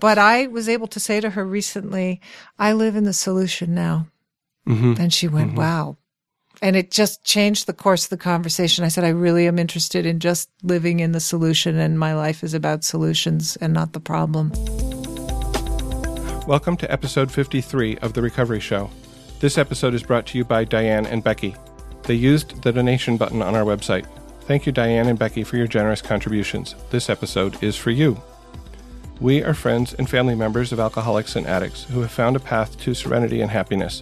But I was able to say to her recently, I live in the solution now. Mm-hmm. And she went, wow. And it just changed the course of the conversation. I said, I really am interested in just living in the solution, and my life is about solutions and not the problem. Welcome to episode 53 of The Recovery Show. This episode is brought to you by Diane and Becky. They used the donation button on our website. Thank you, Diane and Becky, for your generous contributions. This episode is for you. We are friends and family members of alcoholics and addicts who have found a path to serenity and happiness.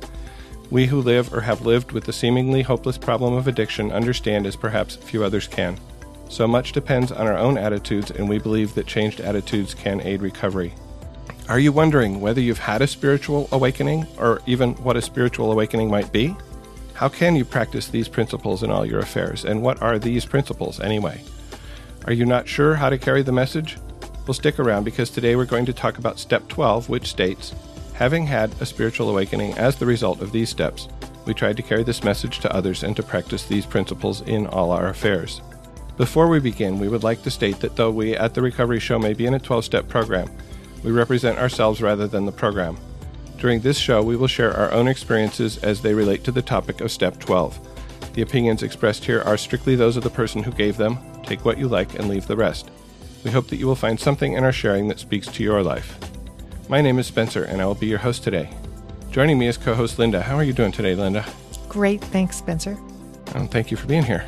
We who live or have lived with the seemingly hopeless problem of addiction understand as perhaps few others can. So much depends on our own attitudes, and we believe that changed attitudes can aid recovery. Are you wondering whether you've had a spiritual awakening or even what a spiritual awakening might be? How can you practice these principles in all your affairs, and what are these principles anyway? Are you not sure how to carry the message? Well, stick around because today we're going to talk about step 12, which states Having had a spiritual awakening as the result of these steps, we tried to carry this message to others and to practice these principles in all our affairs. Before we begin, we would like to state that though we at the Recovery Show may be in a 12 step program, we represent ourselves rather than the program. During this show, we will share our own experiences as they relate to the topic of Step 12. The opinions expressed here are strictly those of the person who gave them. Take what you like and leave the rest. We hope that you will find something in our sharing that speaks to your life. My name is Spencer, and I will be your host today. Joining me is co host Linda. How are you doing today, Linda? Great. Thanks, Spencer. Um, thank you for being here.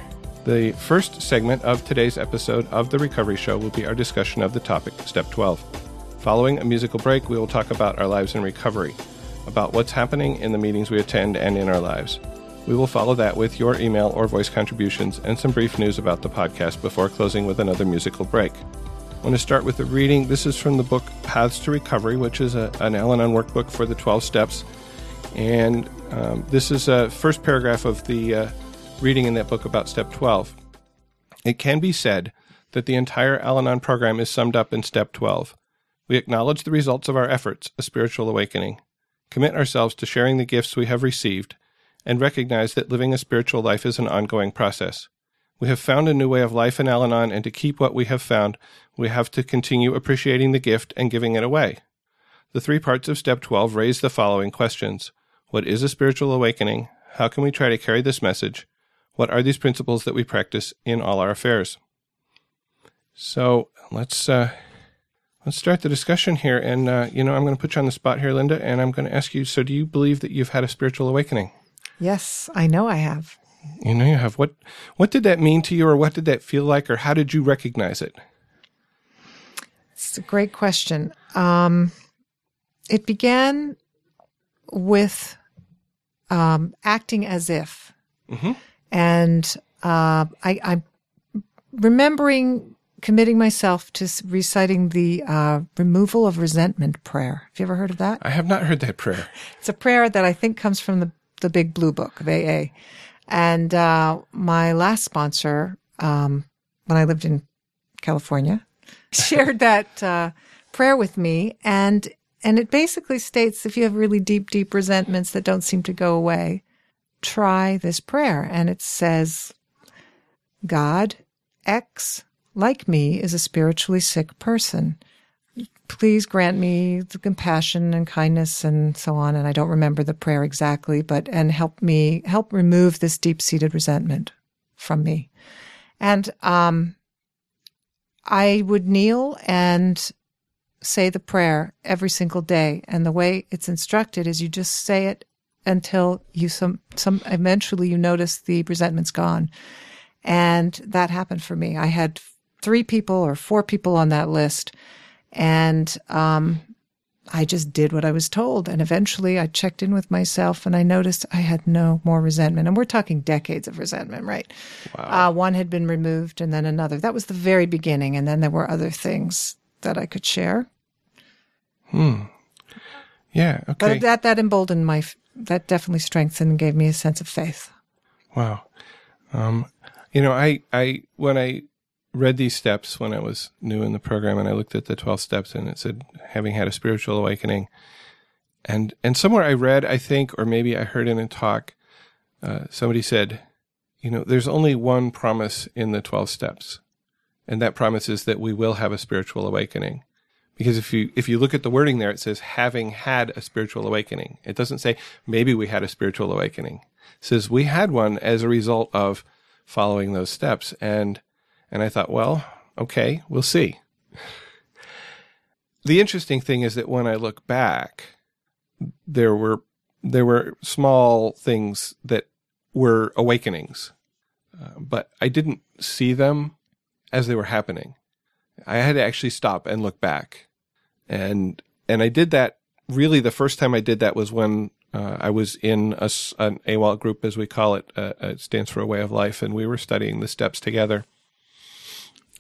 The first segment of today's episode of The Recovery Show will be our discussion of the topic, Step 12. Following a musical break, we will talk about our lives in recovery, about what's happening in the meetings we attend and in our lives. We will follow that with your email or voice contributions and some brief news about the podcast before closing with another musical break. I want to start with a reading. This is from the book Paths to Recovery, which is a, an Al Anon workbook for the 12 steps. And um, this is a first paragraph of the uh, reading in that book about step 12. It can be said that the entire Al Anon program is summed up in step 12. We acknowledge the results of our efforts, a spiritual awakening, commit ourselves to sharing the gifts we have received, and recognize that living a spiritual life is an ongoing process. We have found a new way of life in Al Anon, and to keep what we have found, we have to continue appreciating the gift and giving it away. The three parts of Step 12 raise the following questions What is a spiritual awakening? How can we try to carry this message? What are these principles that we practice in all our affairs? So let's uh, let's start the discussion here. And uh, you know, I'm going to put you on the spot here, Linda, and I'm going to ask you. So, do you believe that you've had a spiritual awakening? Yes, I know I have. You know you have. What what did that mean to you or what did that feel like or how did you recognize it? It's a great question. Um, it began with um, acting as if. Mm-hmm. And uh, I, I'm remembering committing myself to reciting the uh, removal of resentment prayer. Have you ever heard of that? I have not heard that prayer. It's a prayer that I think comes from the, the big blue book of AA. And uh, my last sponsor, um, when I lived in California, shared that uh, prayer with me, and and it basically states if you have really deep, deep resentments that don't seem to go away, try this prayer, and it says, God X like me is a spiritually sick person. Please grant me the compassion and kindness and so on. And I don't remember the prayer exactly, but, and help me, help remove this deep seated resentment from me. And, um, I would kneel and say the prayer every single day. And the way it's instructed is you just say it until you some, some, eventually you notice the resentment's gone. And that happened for me. I had three people or four people on that list. And, um, I just did what I was told. And eventually I checked in with myself and I noticed I had no more resentment. And we're talking decades of resentment, right? Wow. Uh, one had been removed and then another. That was the very beginning. And then there were other things that I could share. Hmm. Yeah. Okay. But that, that emboldened my, that definitely strengthened and gave me a sense of faith. Wow. Um, you know, I, I, when I read these steps when I was new in the program and I looked at the 12 steps and it said having had a spiritual awakening. And, and somewhere I read, I think, or maybe I heard in a talk, uh, somebody said, you know, there's only one promise in the 12 steps. And that promise is that we will have a spiritual awakening. because if you if you look at the wording there, it says having had a spiritual awakening. It doesn't say maybe we had a spiritual awakening. It says we had one as a result of following those steps. And and I thought, well, okay, we'll see. The interesting thing is that when I look back, there were there were small things that were awakenings, uh, but I didn't see them as they were happening. I had to actually stop and look back and and I did that. Really, the first time I did that was when uh, I was in a, an AWOL group, as we call it. Uh, it stands for a way of life, and we were studying the steps together.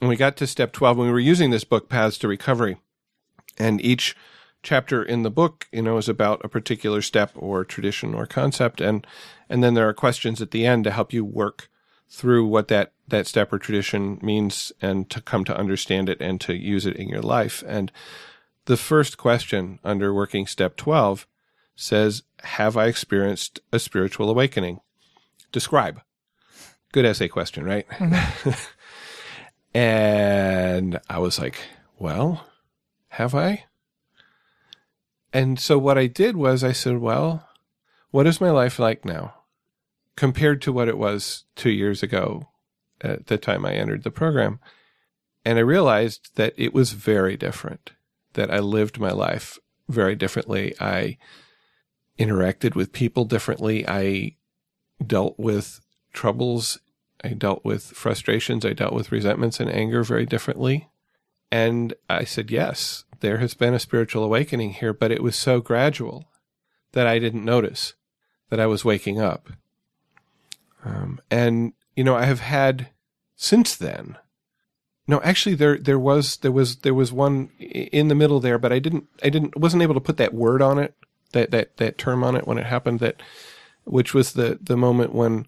And we got to step twelve, and we were using this book, Paths to Recovery, and each chapter in the book, you know, is about a particular step or tradition or concept, and and then there are questions at the end to help you work through what that that step or tradition means and to come to understand it and to use it in your life. And the first question under working step 12 says, Have I experienced a spiritual awakening? Describe. Good essay question, right? Mm-hmm. and I was like, Well, have I? And so what I did was I said, Well, what is my life like now compared to what it was two years ago at the time I entered the program? And I realized that it was very different that I lived my life very differently. I interacted with people differently. I dealt with troubles. I dealt with frustrations. I dealt with resentments and anger very differently. And I said, yes, there has been a spiritual awakening here, but it was so gradual that I didn't notice that I was waking up. Um, and, you know, I have had since then no, actually, there there was there was there was one in the middle there, but I didn't I didn't wasn't able to put that word on it, that that that term on it when it happened. That which was the the moment when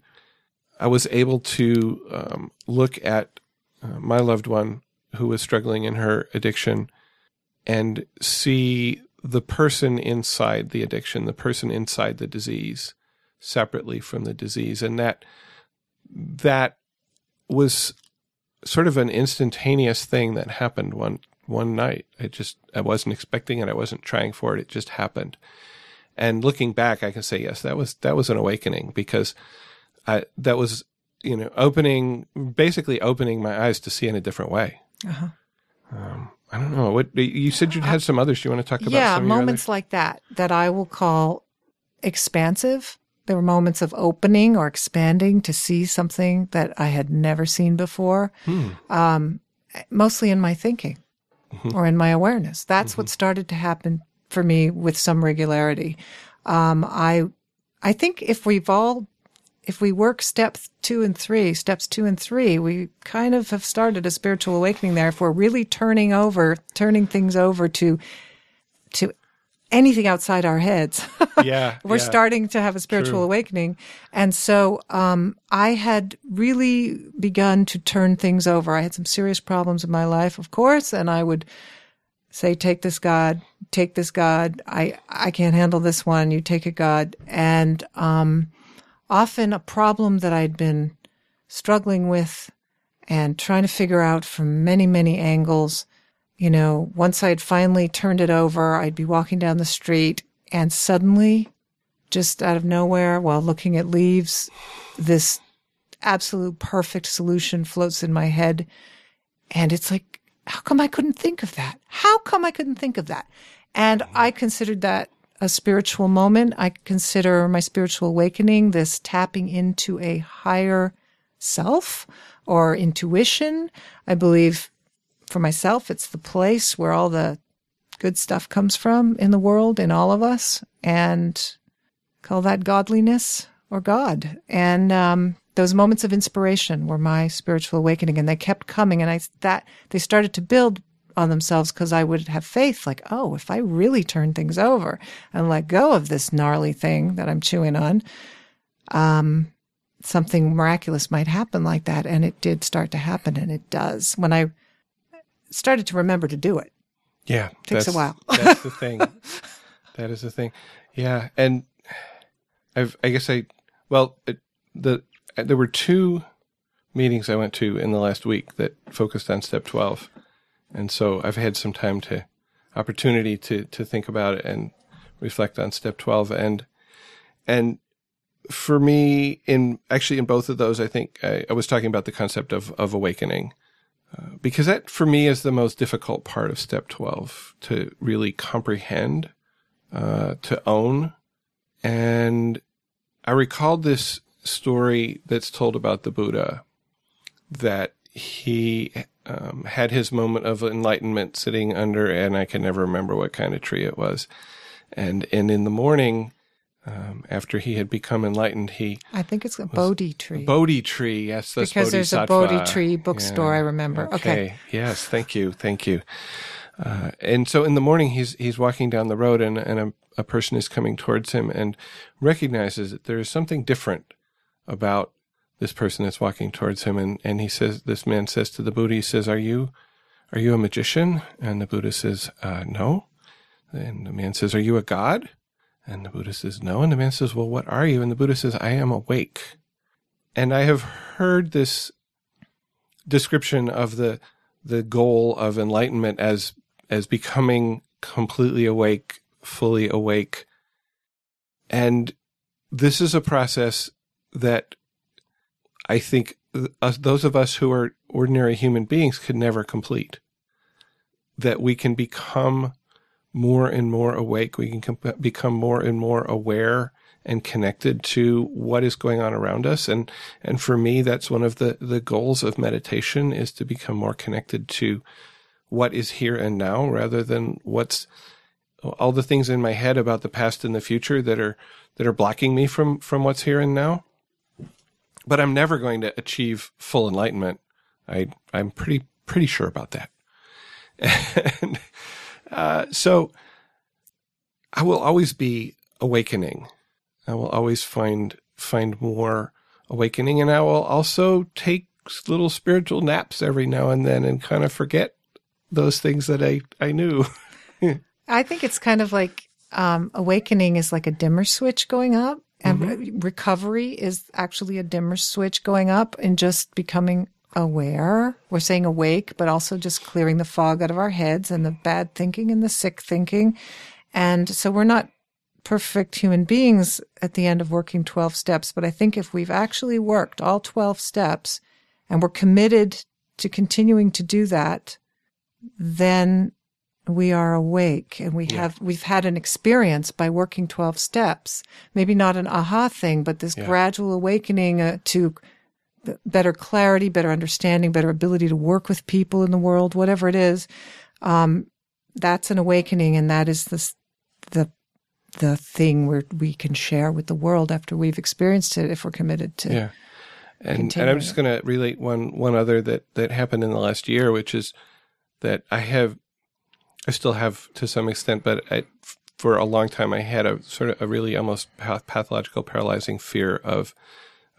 I was able to um, look at uh, my loved one who was struggling in her addiction and see the person inside the addiction, the person inside the disease, separately from the disease, and that that was sort of an instantaneous thing that happened one one night. I just I wasn't expecting it. I wasn't trying for it. It just happened. And looking back, I can say yes, that was that was an awakening because I that was you know opening basically opening my eyes to see in a different way. Uh-huh. Um, I don't know what you said. You had some others. You want to talk about? Yeah, moments like that that I will call expansive there were moments of opening or expanding to see something that I had never seen before, hmm. um, mostly in my thinking mm-hmm. or in my awareness. That's mm-hmm. what started to happen for me with some regularity. Um, I, I think if we've all, if we work steps two and three, steps two and three, we kind of have started a spiritual awakening there. If we're really turning over, turning things over to, to anything outside our heads. yeah. We're yeah. starting to have a spiritual True. awakening. And so, um, I had really begun to turn things over. I had some serious problems in my life, of course, and I would say, take this God, take this God. I, I can't handle this one. You take it, God. And, um, often a problem that I'd been struggling with and trying to figure out from many, many angles you know, once I'd finally turned it over, I'd be walking down the street and suddenly, just out of nowhere, while looking at leaves, this absolute perfect solution floats in my head. And it's like, how come I couldn't think of that? How come I couldn't think of that? And I considered that a spiritual moment. I consider my spiritual awakening this tapping into a higher self or intuition. I believe for myself, it's the place where all the good stuff comes from in the world, in all of us, and call that godliness or God. And um, those moments of inspiration were my spiritual awakening, and they kept coming. And I that they started to build on themselves because I would have faith, like, oh, if I really turn things over and let go of this gnarly thing that I'm chewing on, um, something miraculous might happen like that. And it did start to happen, and it does. When I started to remember to do it. Yeah, it takes a while. that's the thing. That is the thing. Yeah, and I've I guess I well it, the there were two meetings I went to in the last week that focused on step twelve, and so I've had some time to opportunity to to think about it and reflect on step 12 and and for me in actually in both of those i think i, I was talking about the concept of of awakening uh, because that for me is the most difficult part of step 12 to really comprehend uh, to own. And i recalled this story that's told about the buddha that he um, had his moment of enlightenment sitting under, and I can never remember what kind of tree it was. And and in the morning, um, after he had become enlightened, he I think it's a Bodhi tree. Bodhi tree, yes, that's because there's a Bodhi tree bookstore. Yeah. I remember. Okay. okay. Yes, thank you, thank you. Uh, and so in the morning, he's he's walking down the road, and and a, a person is coming towards him, and recognizes that there is something different about this person that's walking towards him and, and he says this man says to the buddha he says are you are you a magician? And the buddha says uh, no. And the man says are you a god? And the buddha says no. And the man says well what are you? And the buddha says i am awake. And i have heard this description of the the goal of enlightenment as as becoming completely awake fully awake. And this is a process that I think us, those of us who are ordinary human beings could never complete. That we can become more and more awake, we can com- become more and more aware and connected to what is going on around us. And, and for me, that's one of the, the goals of meditation is to become more connected to what is here and now rather than what's all the things in my head about the past and the future that are, that are blocking me from, from what's here and now but I'm never going to achieve full enlightenment. I I'm pretty pretty sure about that. and uh, so I will always be awakening. I will always find find more awakening, and I will also take little spiritual naps every now and then and kind of forget those things that I I knew. I think it's kind of like um, awakening is like a dimmer switch going up mm-hmm. recovery is actually a dimmer switch going up and just becoming aware. We're saying awake, but also just clearing the fog out of our heads and the bad thinking and the sick thinking. And so we're not perfect human beings at the end of working 12 steps. But I think if we've actually worked all 12 steps and we're committed to continuing to do that, then we are awake and we yeah. have we've had an experience by working 12 steps maybe not an aha thing but this yeah. gradual awakening uh, to better clarity better understanding better ability to work with people in the world whatever it is um, that's an awakening and that is the the the thing where we can share with the world after we've experienced it if we're committed to yeah and, and i'm just going to relate one one other that that happened in the last year which is that i have I still have to some extent, but I, for a long time, I had a sort of a really almost pathological, paralyzing fear of,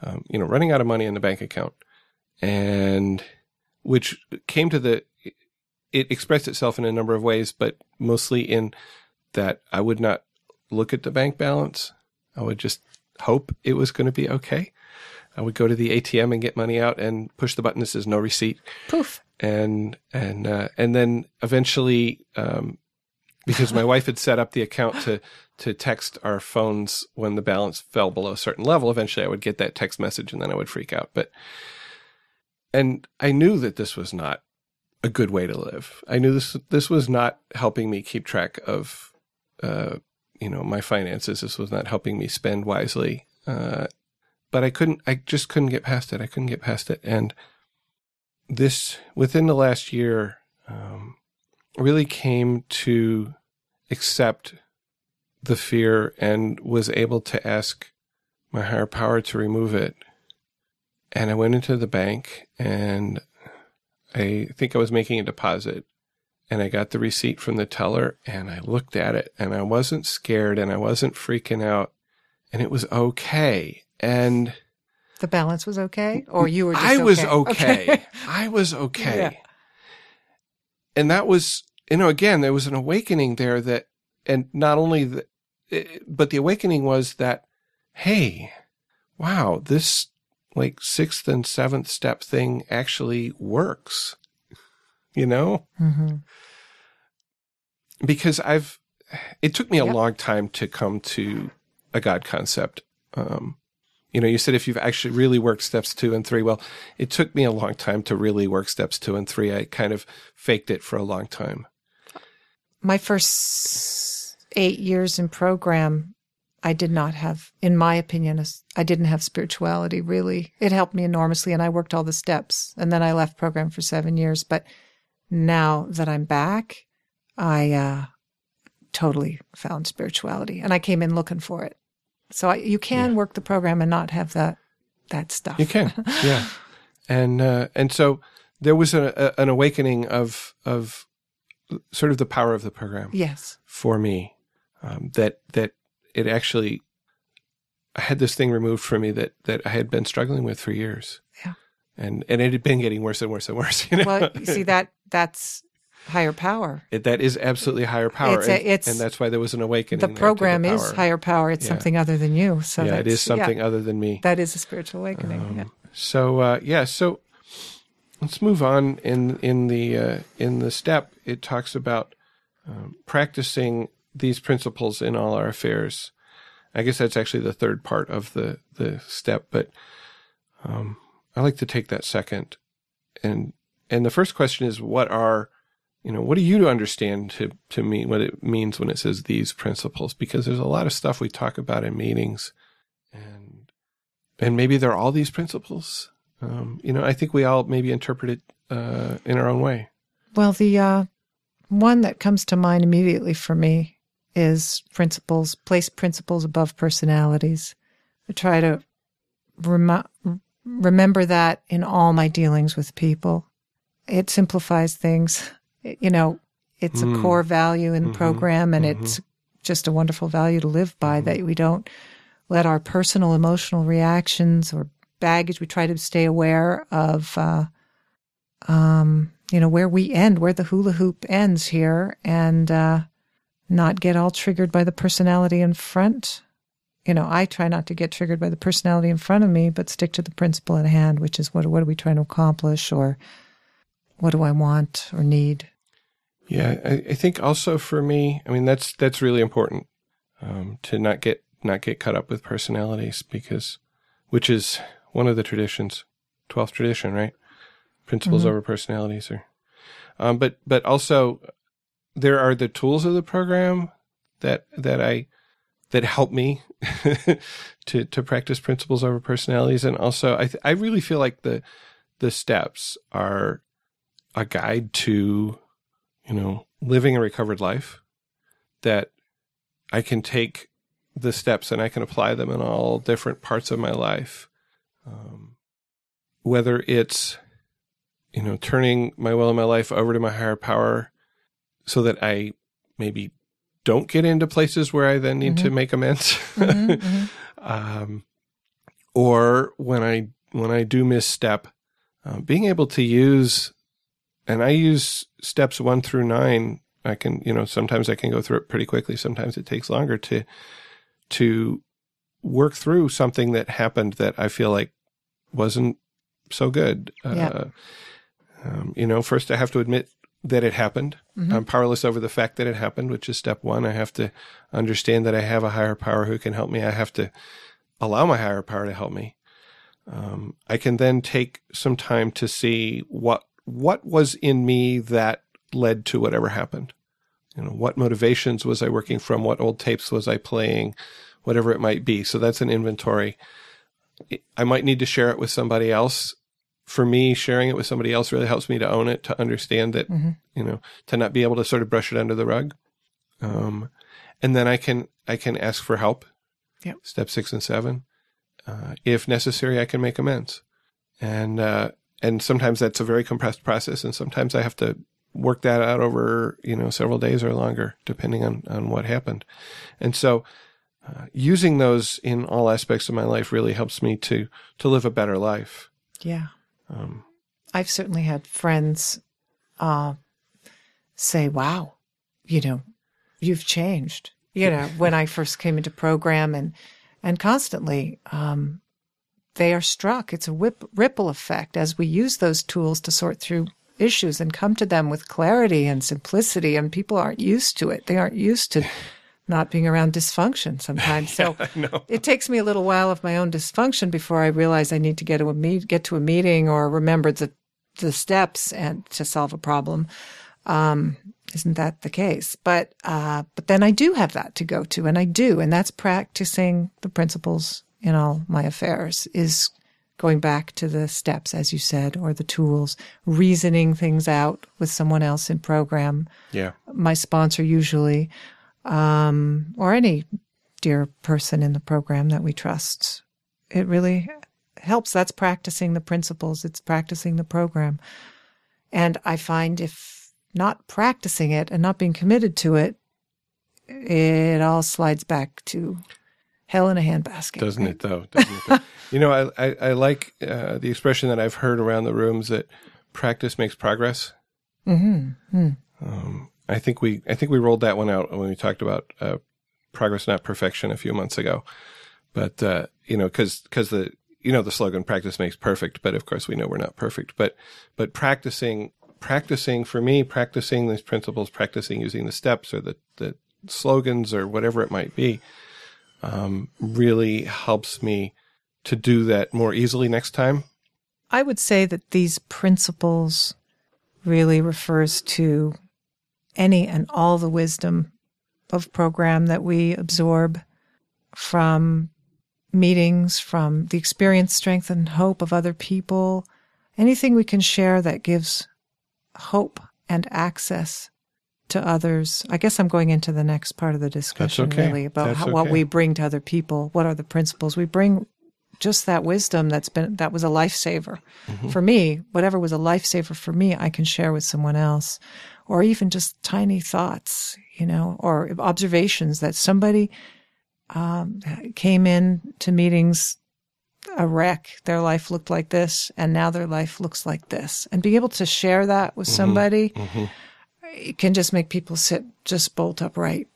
um, you know, running out of money in the bank account, and which came to the, it expressed itself in a number of ways, but mostly in that I would not look at the bank balance. I would just hope it was going to be okay. I would go to the ATM and get money out and push the button that says no receipt. Poof and and uh, and then eventually, um, because my wife had set up the account to to text our phones when the balance fell below a certain level, eventually I would get that text message and then I would freak out. But and I knew that this was not a good way to live. I knew this this was not helping me keep track of uh, you know my finances. This was not helping me spend wisely. Uh, but I couldn't. I just couldn't get past it. I couldn't get past it, and this within the last year um, really came to accept the fear and was able to ask my higher power to remove it. And I went into the bank and I think I was making a deposit and I got the receipt from the teller and I looked at it and I wasn't scared and I wasn't freaking out and it was okay. And the balance was okay, or you were. I was okay. okay. I was okay, yeah. and that was you know again there was an awakening there that, and not only the, eh, but the awakening was that, hey, wow, this like sixth and seventh step thing actually works, you know. Mm-hmm. because I've, it took me a Yep. long time to come to a God concept. Um, you know, you said if you've actually really worked steps two and three. Well, it took me a long time to really work steps two and three. I kind of faked it for a long time. My first eight years in program, I did not have, in my opinion, I didn't have spirituality really. It helped me enormously and I worked all the steps. And then I left program for seven years. But now that I'm back, I uh, totally found spirituality and I came in looking for it. So I, you can work the program and not have that, that stuff. You can, yeah, and uh, and so there was a, a, an awakening of of sort of the power of the program Yes. for me. Um, that that it actually, I had this thing removed from me that that I had been struggling with for years. Yeah. and and it had been getting worse and worse and worse. You know, Well, you see that that's higher power. It, that is absolutely higher power, It's a- and, it's- and that's why there was an awakening. The program is higher power. It's Yeah. something other than you. So yeah, it is something other than me. that is a spiritual awakening. Um, yeah. So uh, yeah, so let's move on. In in the uh, in the step, it talks about um, practicing these principles in all our affairs. I guess that's actually the third part of the the step, but um, I like to take that second. And and the first question is, what are you know, what do you understand to to mean what it means when it says these principles? Because there's a lot of stuff we talk about in meetings, and and maybe they're all these principles. Um, you know, I think we all maybe interpret it uh, in our own way. Well, the uh, one that comes to mind immediately for me is principles, place principles above personalities. I try to rem- remember that in all my dealings with people. It simplifies things. You know, it's Mm. a core value in the Mhm. program, and Mhm. it's just a wonderful value to live by Mhm. that we don't let our personal emotional reactions or baggage, we try to stay aware of. Uh, um, you know, where we end, where the hula hoop ends here, and uh, not get all triggered by the personality in front. You know, I try not to get triggered by the personality in front of me, but stick to the principle at hand, which is what what are we trying to accomplish, or what do I want or need? Yeah, I, I think also for me, I mean that's that's really important um, to not get not get caught up with personalities because, which is one of the traditions, twelfth tradition, right? Principles Mhm. over personalities, or, um, but but also there are the tools of the program that that I that help me to to practice principles over personalities, and also I th- I really feel like the the steps are a guide to you know, living a recovered life, that I can take the steps and I can apply them in all different parts of my life. Um, whether it's, you know, turning my will and my life over to my higher power so that I maybe don't get into places where I then need to Mhm. make amends. Mhm, mhm. um, or when I when I do misstep, uh, being able to use, and I use steps one through nine. I can, you know, sometimes I can go through it pretty quickly. Sometimes it takes longer to to work through something that happened that I feel like wasn't so good. Yeah. Uh, um, you know, first I have to admit that it happened. Mhm. I'm powerless over the fact that it happened, which is step one. I have to understand that I have a higher power who can help me. I have to allow my higher power to help me. Um, I can then take some time to see what what was in me that led to whatever happened. You know, what motivations was I working from? What old tapes was I playing? Whatever it might be. So that's an inventory. I might need to share it with somebody else. For me, sharing it with somebody else really helps me to own it, to understand that Mhm. you know, to not be able to sort of brush it under the rug. Um, and then I can I can ask for help. Yep. Step six and seven, uh, if necessary, I can make amends, and uh, and sometimes that's a very compressed process, and sometimes I have to work that out over you know several days or longer, depending on on what happened. And so, uh, using those in all aspects of my life really helps me to to live a better life. Yeah. Um, I've certainly had friends uh, say, "Wow, you know, you've changed." You know, when I first came into program, and and constantly, um, they are struck. It's a whip, ripple effect as we use those tools to sort through issues and come to them with clarity and simplicity. And people aren't used to it. They aren't used to not being around dysfunction sometimes. So it takes me a little while of my own dysfunction before I realize I need to get to a meet, get to a meeting or remember the the steps and to solve a problem. Um, isn't that the case? But uh, but then I do have that to go to, and I do, and that's practicing the principles in all my affairs. Is going back to the steps, as you said, or the tools, reasoning things out with someone else in program. Yeah, my sponsor usually, um, or any dear person in the program that we trust. It really helps. That's practicing the principles. It's practicing the program. And I find if not practicing it and not being committed to it, it all slides back to hell in a handbasket. Doesn't right? it though? Doesn't it though? you know, I, I, I like uh, the expression that I've heard around the rooms that practice makes progress. Mm-hmm. Mm. Um, I think we I think we rolled that one out when we talked about uh, progress, not perfection, a few months ago. But uh, you know, because because the you know the slogan "practice makes perfect," but of course we know we're not perfect. But but practicing practicing for me, practicing these principles, practicing using the steps or the the slogans or whatever it might be, um, really helps me to do that more easily next time. I would say that these principles really refers to any and all the wisdom of program that we absorb from meetings, from the experience, strength, and hope of other people, anything we can share that gives hope and access to others. I guess I'm going into the next part of the discussion okay. really about how, okay. what we bring to other people. What are the principles we bring? Just that wisdom that's been that was a lifesaver mm-hmm. for me. Whatever was a lifesaver for me, I can share with someone else or even just tiny thoughts, you know, or observations that somebody um, came in to meetings a wreck. Their life looked like this, and now their life looks like this. And being able to share that with mm-hmm. somebody mm-hmm. It can just make people sit just bolt upright.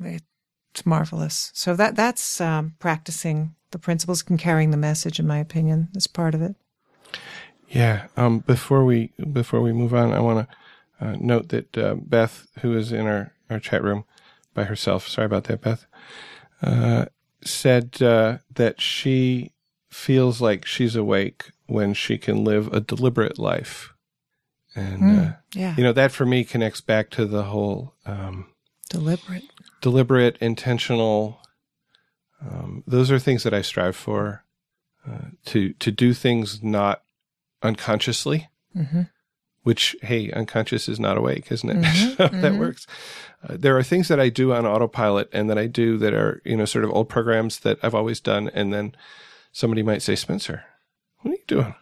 It's marvelous. So that that's um, practicing the principles and carrying the message. In my opinion, is part of it. Yeah. Um, before we before we move on, I want to uh, note that uh, Beth, who is in our, our chat room by herself, sorry about that, Beth, uh, said uh, that she feels like she's awake when she can live a deliberate life. And, mm, yeah. you know, that for me connects back to the whole um, deliberate, deliberate, intentional. Um, those are things that I strive for uh, to to do things not unconsciously. Mm-hmm which hey unconscious is not awake isn't it mm-hmm, that mm-hmm. works uh, there are things that i do on autopilot and that i do that are you know sort of old programs that i've always done and then somebody might say spencer what are you doing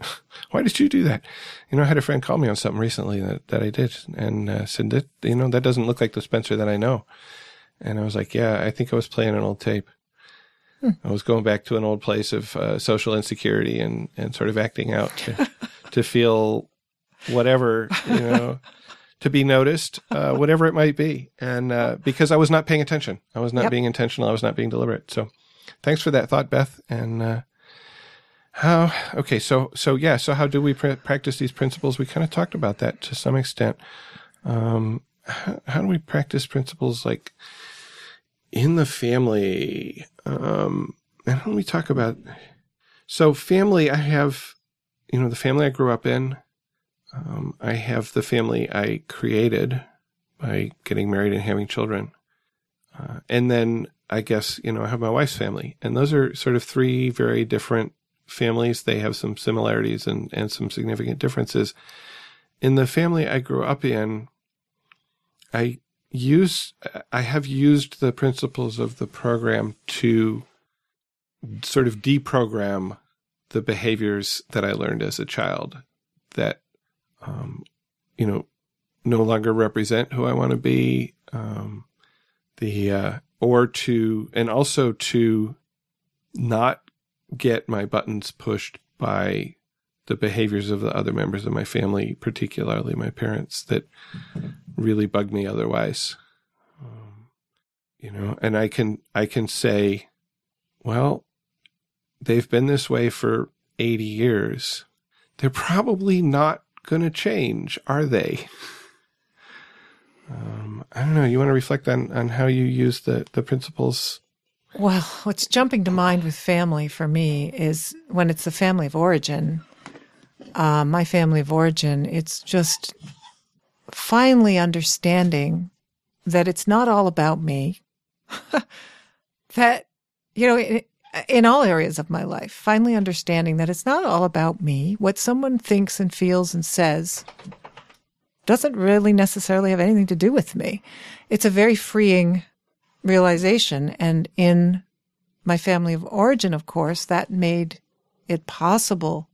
why did you do that you know i had a friend call me on something recently that, that i did and uh, said that you know that doesn't look like the spencer that i know and i was like yeah i think i was playing an old tape hmm. I was going back to an old place of uh, social insecurity and, and sort of acting out to, to feel whatever, you know, to be noticed, uh, whatever it might be. And uh, because I was not paying attention, I was not yep. being intentional, I was not being deliberate. So thanks for that thought, Beth. And uh, how, okay, so, so yeah, so how do we pr- practice these principles? We kind of talked about that to some extent. Um, how, how, do we practice principles like in the family? Um, and when we talk about, so family, I have, you know, the family I grew up in, um, I have the family I created by getting married and having children. Uh, and then I guess, you know, I have my wife's family. And those are sort of three very different families. They have some similarities and, and some significant differences. In the family I grew up in, I use, I have used the principles of the program to sort of deprogram the behaviors that I learned as a child that um, you know, no longer represent who I want to be. Um, the, uh, or to, and also to not get my buttons pushed by the behaviors of the other members of my family, particularly my parents, that really bug me otherwise. Um, you know, and I can, I can say, well, they've been this way for 80 years. They're probably not going to change, are they? Um, I don't know. You want to reflect on, on how you use the, the principles? Well, what's jumping to mind with family for me is when it's the family of origin, uh, my family of origin, it's just finally understanding that it's not all about me. that, you know, in, in all areas of my life, finally understanding that it's not all about me. What someone thinks and feels and says doesn't really necessarily have anything to do with me. It's a very freeing realization. And in my family of origin, of course, that made it possible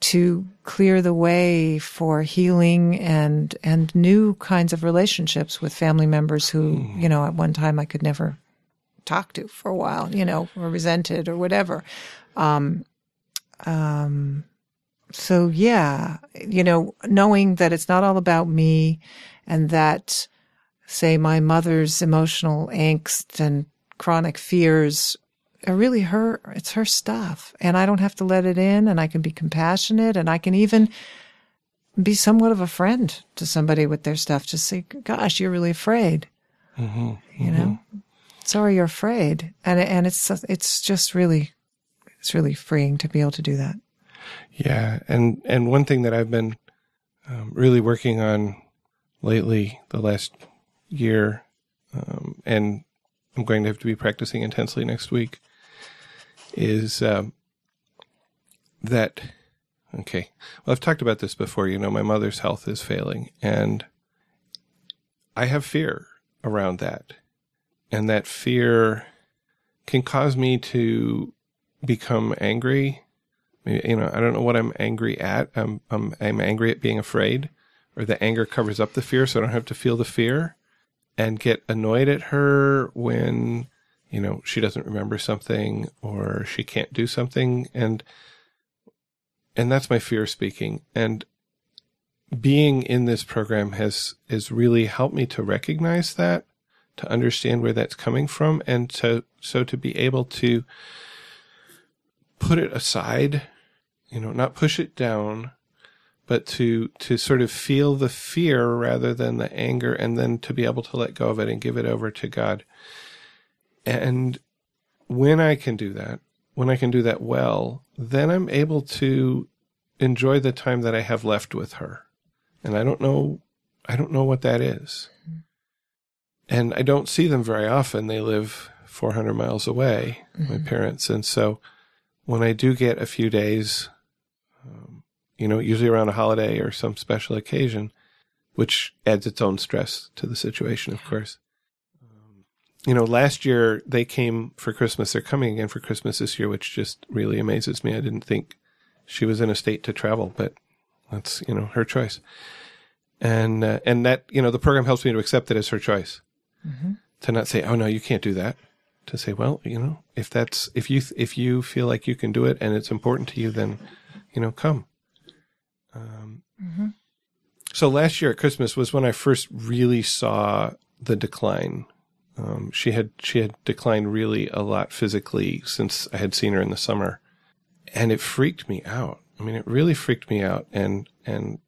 to clear the way for healing and and new kinds of relationships with family members who, mm. you know, at one time I could never talk to for a while, you know, or resented or whatever. Um, um, so yeah, you know, knowing that it's not all about me and that say my mother's emotional angst and chronic fears are really her, it's her stuff and I don't have to let it in and I can be compassionate and I can even be somewhat of a friend to somebody with their stuff. Just say, gosh, you're really afraid. Mm-hmm, mm-hmm. You know, sorry, you're afraid. And, and it's, it's just really, it's really freeing to be able to do that. Yeah, and and one thing that I've been um, really working on lately, the last year, um, and I'm going to have to be practicing intensely next week, is um, that okay? Well, I've talked about this before. You know, my mother's health is failing, and I have fear around that, and that fear can cause me to become angry you know, I don't know what I'm angry at. I'm, I'm, I'm angry at being afraid, or the anger covers up the fear, so I don't have to feel the fear, and get annoyed at her when, you know, she doesn't remember something or she can't do something, and and that's my fear speaking. And being in this program has has really helped me to recognize that, to understand where that's coming from, and to so to be able to put it aside you know, not push it down, but to to sort of feel the fear rather than the anger, and then to be able to let go of it and give it over to God. And when I can do that, when I can do that well, then I'm able to enjoy the time that I have left with her. And I don't know, I don't know what that is. And I don't see them very often. They live 400 miles away, mm-hmm. my parents. And so when I do get a few days um, you know, usually around a holiday or some special occasion, which adds its own stress to the situation, of course. Um, you know, last year they came for Christmas. They're coming again for Christmas this year, which just really amazes me. I didn't think she was in a state to travel, but that's, you know, her choice. And, uh, and that, you know, the program helps me to accept it as her choice. Mm-hmm. To not say, oh no, you can't do that. To say, well, you know, if that's, if you, if you feel like you can do it and it's important to you, then you know, come. Um, mm-hmm. So last year at Christmas was when I first really saw the decline. Um, she had she had declined really a lot physically since I had seen her in the summer, and it freaked me out. I mean, it really freaked me out, and and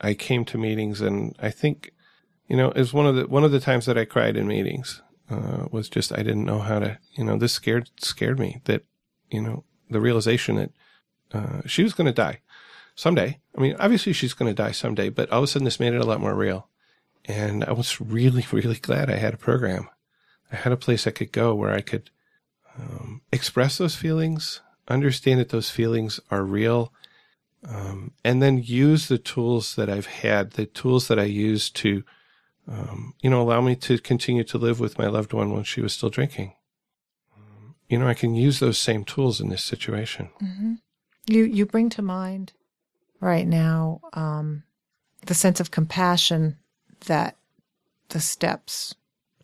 I came to meetings, and I think, you know, it was one of the one of the times that I cried in meetings. Uh, was just I didn't know how to, you know, this scared scared me that, you know, the realization that uh, she was going to die someday. I mean, obviously she's going to die someday, but all of a sudden this made it a lot more real. And I was really, really glad I had a program. I had a place I could go where I could um, express those feelings, understand that those feelings are real, um, and then use the tools that I've had, the tools that I used to, um, you know, allow me to continue to live with my loved one when she was still drinking. You know, I can use those same tools in this situation. Mm-hmm. You you bring to mind right now um, the sense of compassion that the steps,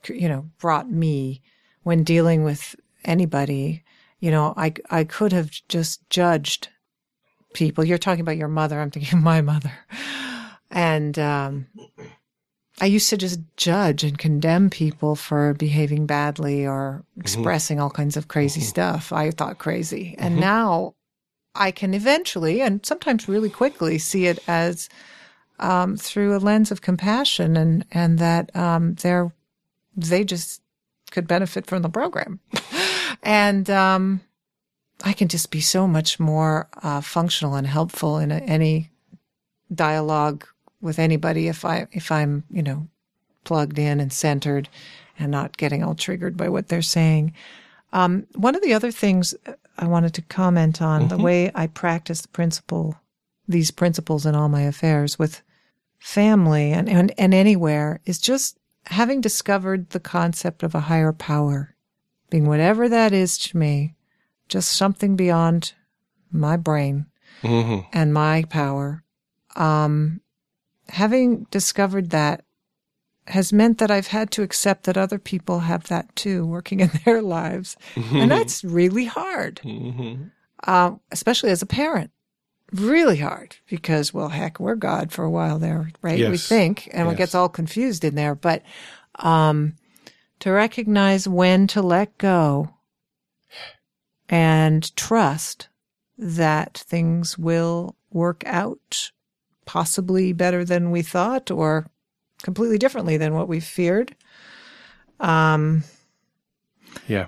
you know, brought me when dealing with anybody. You know, I I could have just judged people. You're talking about your mother. I'm thinking of my mother, and um, I used to just judge and condemn people for behaving badly or mm-hmm. expressing mm-hmm. all kinds of crazy mm-hmm. stuff. I thought crazy, and mm-hmm. now I can eventually and sometimes really quickly see it as um, through a lens of compassion and and that um, they're they just could benefit from the program, and um, I can just be so much more uh, functional and helpful in a, any dialogue with anybody if I if I'm you know plugged in and centered and not getting all triggered by what they're saying. Um, one of the other things I wanted to comment on mm-hmm. the way I practice the principle, these principles in all my affairs with family and, and, and anywhere is just having discovered the concept of a higher power, being whatever that is to me, just something beyond my brain mm-hmm. and my power. Um, having discovered that has meant that I've had to accept that other people have that too, working in their lives. Mm-hmm. And that's really hard, mm-hmm. uh, especially as a parent. Really hard because, well, heck, we're God for a while there, right? Yes. We think, and yes. it gets all confused in there. But um, to recognize when to let go and trust that things will work out possibly better than we thought or completely differently than what we feared. Um, yeah.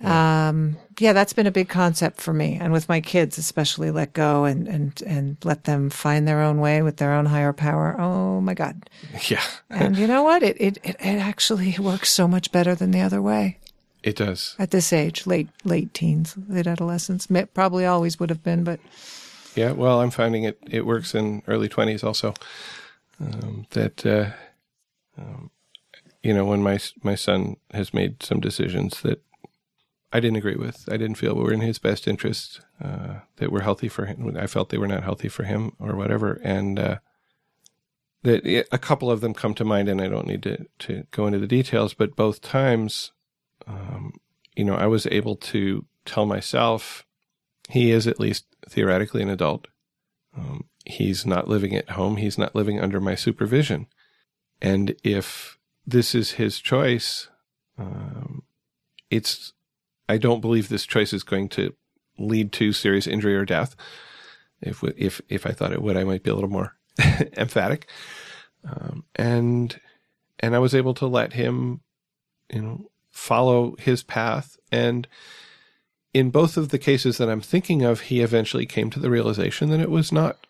yeah. Um, yeah, that's been a big concept for me, and with my kids, especially, let go and and and let them find their own way with their own higher power. Oh my God! Yeah, and you know what? It, it it it actually works so much better than the other way. It does at this age, late late teens, late adolescence. Probably always would have been, but yeah. Well, I'm finding it it works in early twenties also. Um, that uh, um, you know, when my my son has made some decisions that I didn't agree with, I didn't feel were in his best interest, uh, that were healthy for him. I felt they were not healthy for him or whatever, and uh, that a couple of them come to mind, and I don't need to to go into the details, but both times, um, you know, I was able to tell myself he is at least theoretically an adult. Um, he's not living at home. He's not living under my supervision. And if this is his choice, um, it's, I don't believe this choice is going to lead to serious injury or death. If, if, if I thought it would, I might be a little more emphatic. Um, and, and I was able to let him, you know, follow his path. And in both of the cases that I'm thinking of, he eventually came to the realization that it was not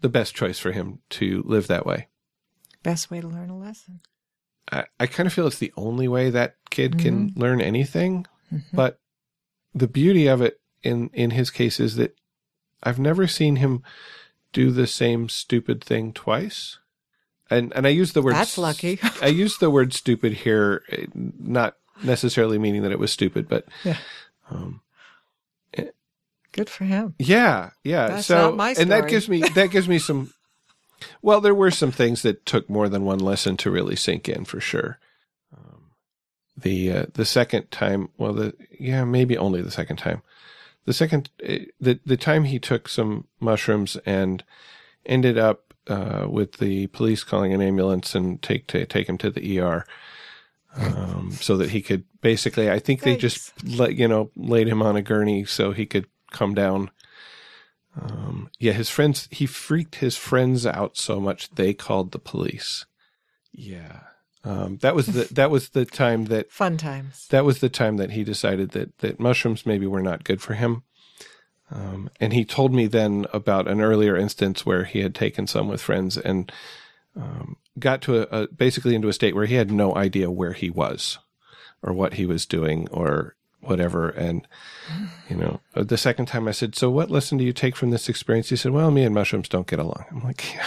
the best choice for him to live that way best way to learn a lesson. I, I kind of feel it's the only way that kid mm-hmm. can learn anything. Mm-hmm. But the beauty of it in, in his case is that I've never seen him do the same stupid thing twice. And and I use the word That's lucky. I use the word stupid here not necessarily meaning that it was stupid, but yeah. Um, Good for him. Yeah, yeah. That's so, and that gives me that gives me some well, there were some things that took more than one lesson to really sink in, for sure. Um, the uh, the second time, well, the yeah, maybe only the second time. The second, uh, the the time he took some mushrooms and ended up uh, with the police calling an ambulance and take to take him to the ER. Um, so that he could basically, I think they just let you know laid him on a gurney so he could come down um, yeah, his friends, he freaked his friends out so much they called the police. Yeah. Um, that was the that was the time that fun times. That was the time that he decided that that mushrooms maybe were not good for him. Um, and he told me then about an earlier instance where he had taken some with friends and um, got to a, a, basically into a state where he had no idea where he was or what he was doing or whatever. And, you know, the second time I said, So what lesson do you take from this experience? He said, Well, me and mushrooms don't get along. I'm like, Yeah,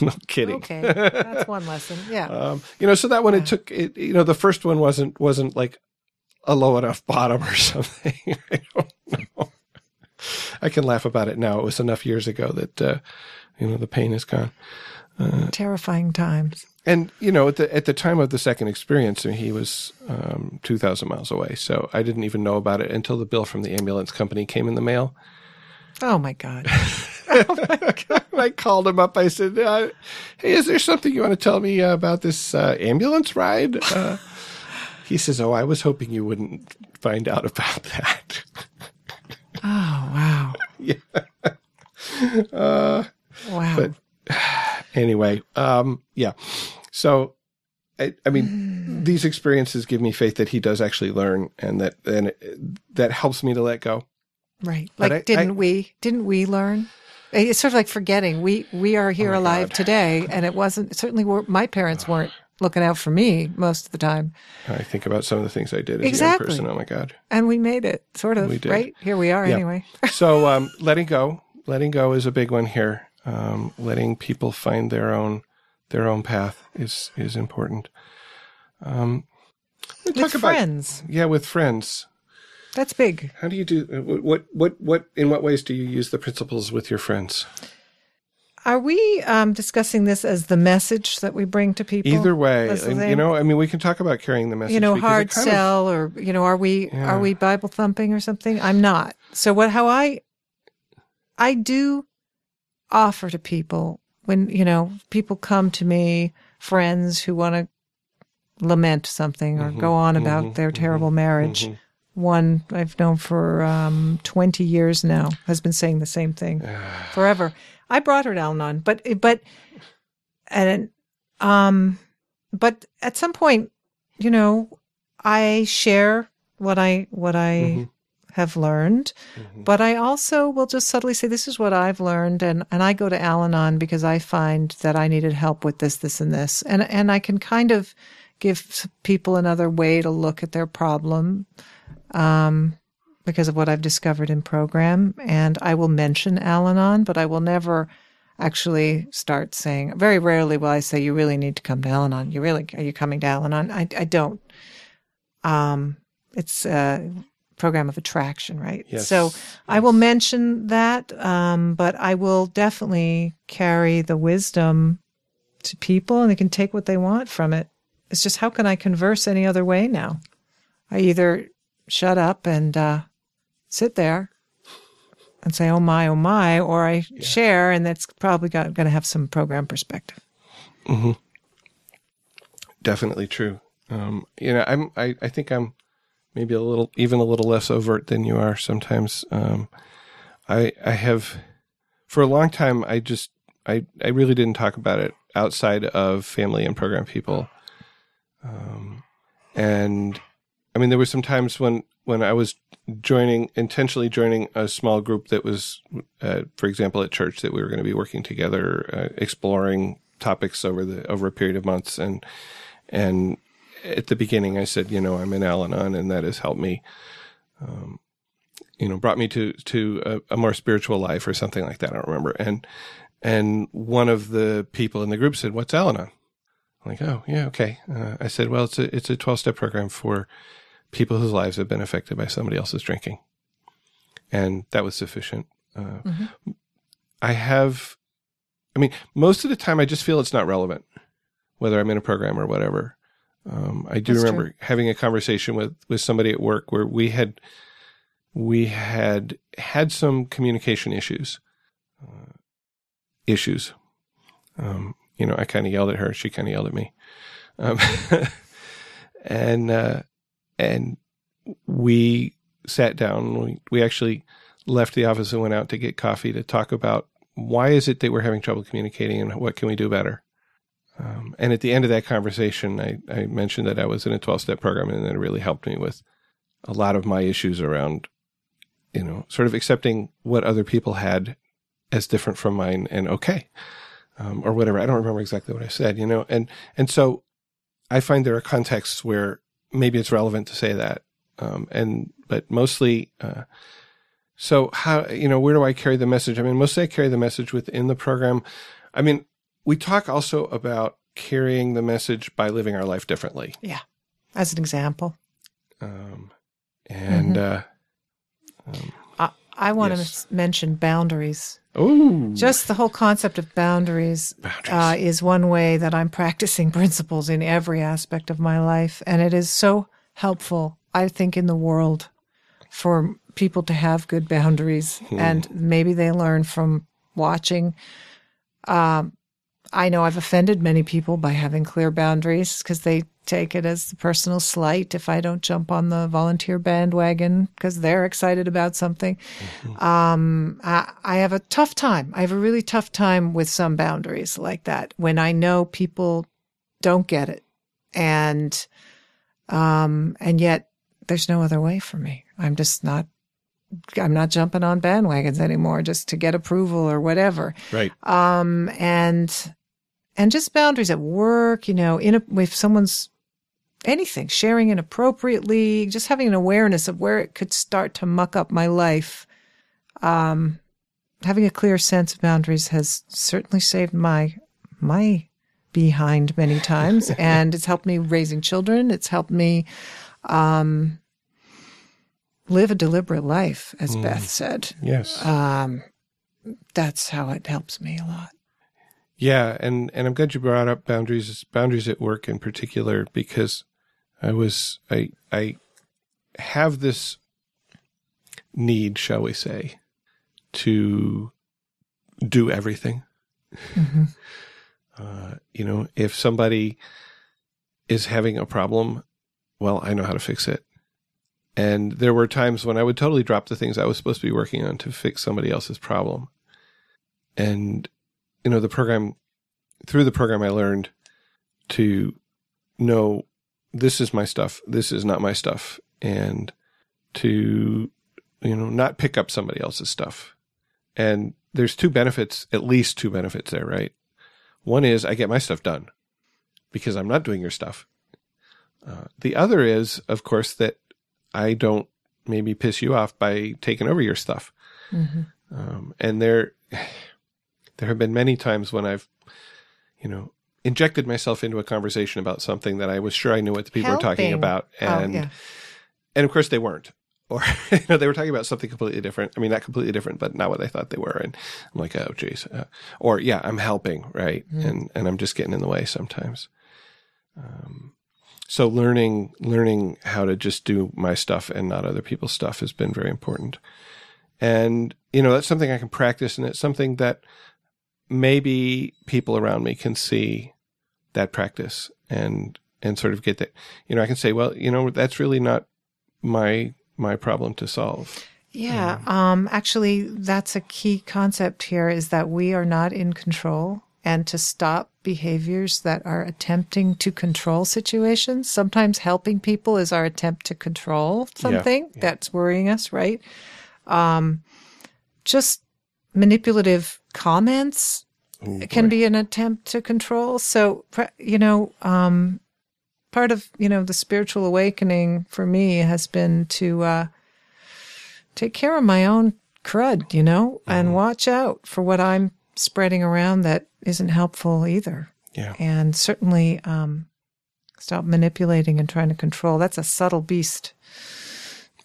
no kidding. Okay. That's one lesson. Yeah. Um, you know, so that one, yeah. it took, it, you know, the first one wasn't, wasn't like a low enough bottom or something. I don't know. I can laugh about it now. It was enough years ago that, uh, you know, the pain is gone. Uh, Terrifying times and you know at the at the time of the second experience he was um, 2000 miles away. So i didn't even know about it until the bill from the ambulance company came in the mail. Oh my god, oh my god. i called him up. I said uh, hey is there something you want to tell me about this uh, ambulance ride? Uh, he says oh i was hoping you wouldn't find out about that. Oh wow. Yeah. Uh, Wow. But anyway, um, yeah. So, I, I mean, these experiences give me faith that he does actually learn, and that and it, that helps me to let go. right. but Like I- didn't I- we didn't we learn? It's sort of like forgetting. We we are here Oh alive God. today and it wasn't certainly were, my parents weren't looking out for me most of the time. I think about some of the things I did as Exactly. a young person. Oh my god! And we made it, sort of, We did. right? Here we are Yeah. anyway. So, um, letting go, letting go is a big one here. Um, letting people find their own their own path is is important. Um, With friends. yeah, with friends. That's big. How do you do uh, what, what what in what ways do you use the principles with your friends? Are we um, discussing this as the message that we bring to people? Either way, and, you know, I mean, we can talk about carrying the message. you know, hard kind of- sell, or you know, are we Yeah. are we Bible thumping or something? I'm not. So what? How I I do offer to people when you know people come to me, friends who want to lament something or Mhm, go on about mhm, their terrible marriage. mhm. One I've known for um, 20 years now has been saying the same thing forever. I brought her to Al-Anon, but but and um, but at some point, you know, I share what I what I Mhm. Have learned, Mhm. but I also will just subtly say, "This is what I've learned," and and I go to Al-Anon because I find that I needed help with this, this, and this, and and I can kind of give people another way to look at their problem. Um, because of what I've discovered in program, and I will mention Al-Anon, but I will never actually start saying. Very rarely will I say, "You really need to come to Al-Anon." You really are you coming to Al-Anon? I I don't. Um, it's a program of attraction, right? Yes. So I will mention that, um, but I will definitely carry the wisdom to people, and they can take what they want from it. It's just how can I converse any other way now? I either shut up and uh, sit there and say, "Oh my, oh my," or I share, and that's probably going to have some program perspective. definitely true. Um, you know, I'm, I, I think I'm maybe a little, even a little less overt than you are sometimes. Um, I, I have, for a long time, I just, I, I really didn't talk about it outside of family and program people. Um, and I mean, there were some times when, when I was joining, intentionally joining a small group that was, uh, for example, at church that we were going to be working together, uh, exploring topics over the, over a period of months. And, and at the beginning, I said, you know, I'm in Al-Anon, and that has helped me, um, you know, brought me to to a, a more spiritual life or something like that. I don't remember. And and one of the people in the group said, "What's Al-Anon?" I'm like, "Oh, yeah, okay." Uh, I said, "Well, it's a it's a 12 step program for people whose lives have been affected by somebody else's drinking," and that was sufficient. Uh, I have, I mean, most of the time, I just feel it's not relevant, whether I'm in a program or whatever. Um, I do That's remember having a conversation with with somebody at work where we had we had had some communication issues. Uh, issues. Um, you know, I kind of yelled at her. She kind of yelled at me. Um, and uh, and we sat down. We we actually left the office and went out to get coffee to talk about why is it that we're having trouble communicating and what can we do better. Um, and at the end of that conversation, I, I mentioned that I was in a 12 step program and that it really helped me with a lot of my issues around, you know, sort of accepting what other people had as different from mine and okay, um, or whatever. I don't remember exactly what I said, you know, and, and so I find there are contexts where maybe it's relevant to say that. Um, and, but mostly, uh, so how, you know, where do I carry the message? I mean, mostly I carry the message within the program. I mean, we talk also about carrying the message by living our life differently. Yeah, as an example, Um, and, uh, I, I want Yes. to mention boundaries. oh, Just the whole concept of boundaries boundaries. uh, is one way that I'm practicing principles in every aspect of my life. And it is so helpful, I think, in the world for people to have good boundaries. And maybe they learn from watching. Um, I know I've offended many people by having clear boundaries because they take it as a personal slight if I don't jump on the volunteer bandwagon because they're excited about something. Mm-hmm. Um, I, I, have a tough time. I have a really tough time with some boundaries like that when I know people don't get it. And, um, and yet there's no other way for me. I'm just not I'm not jumping on bandwagons anymore just to get approval or whatever. Right. Um, and, and just boundaries at work, you know, in a, if someone's anything, sharing inappropriately, just having an awareness of where it could start to muck up my life. Um, having a clear sense of boundaries has certainly saved my, my behind many times. and it's helped me raising children. It's helped me, um, live a deliberate life, as mm. Beth said. Yes. Um, that's how it helps me a lot. Yeah, and and I'm glad you brought up boundaries boundaries at work in particular because I was I I have this need, shall we say, to do everything. Mm-hmm. Uh, you know, if somebody is having a problem, well, I know how to fix it. And there were times when I would totally drop the things I was supposed to be working on to fix somebody else's problem. And, you know, the program, through the program, I learned to know this is my stuff, this is not my stuff, and to, you know, not pick up somebody else's stuff. And there's two benefits, at least two benefits there, right? One is I get my stuff done because I'm not doing your stuff. Uh, the other is, of course, that I don't maybe piss you off by taking over your stuff. Mm-hmm. Um, and there, there have been many times when I've, you know, injected myself into a conversation about something that I was sure I knew what the people Helping. were talking about, and oh, yeah. and of course they weren't, or you know they were talking about something completely different. I mean, not completely different, but not what I thought they were. And I'm like, oh, geez, uh, or yeah, I'm helping, right? Mm. And and I'm just getting in the way sometimes. Um, so learning learning how to just do my stuff and not other people's stuff has been very important and you know that's something i can practice and it's something that maybe people around me can see that practice and and sort of get that you know i can say well you know that's really not my my problem to solve yeah um actually that's a key concept here is that we are not in control and to stop behaviors that are attempting to control situations. Sometimes helping people is our attempt to control something yeah, yeah. that's worrying us, right? Um, just manipulative comments Ooh, can be an attempt to control. So, you know, um, part of, you know, the spiritual awakening for me has been to, uh, take care of my own crud, you know, mm-hmm. and watch out for what I'm spreading around that isn't helpful either. Yeah. And certainly um, stop manipulating and trying to control. That's a subtle beast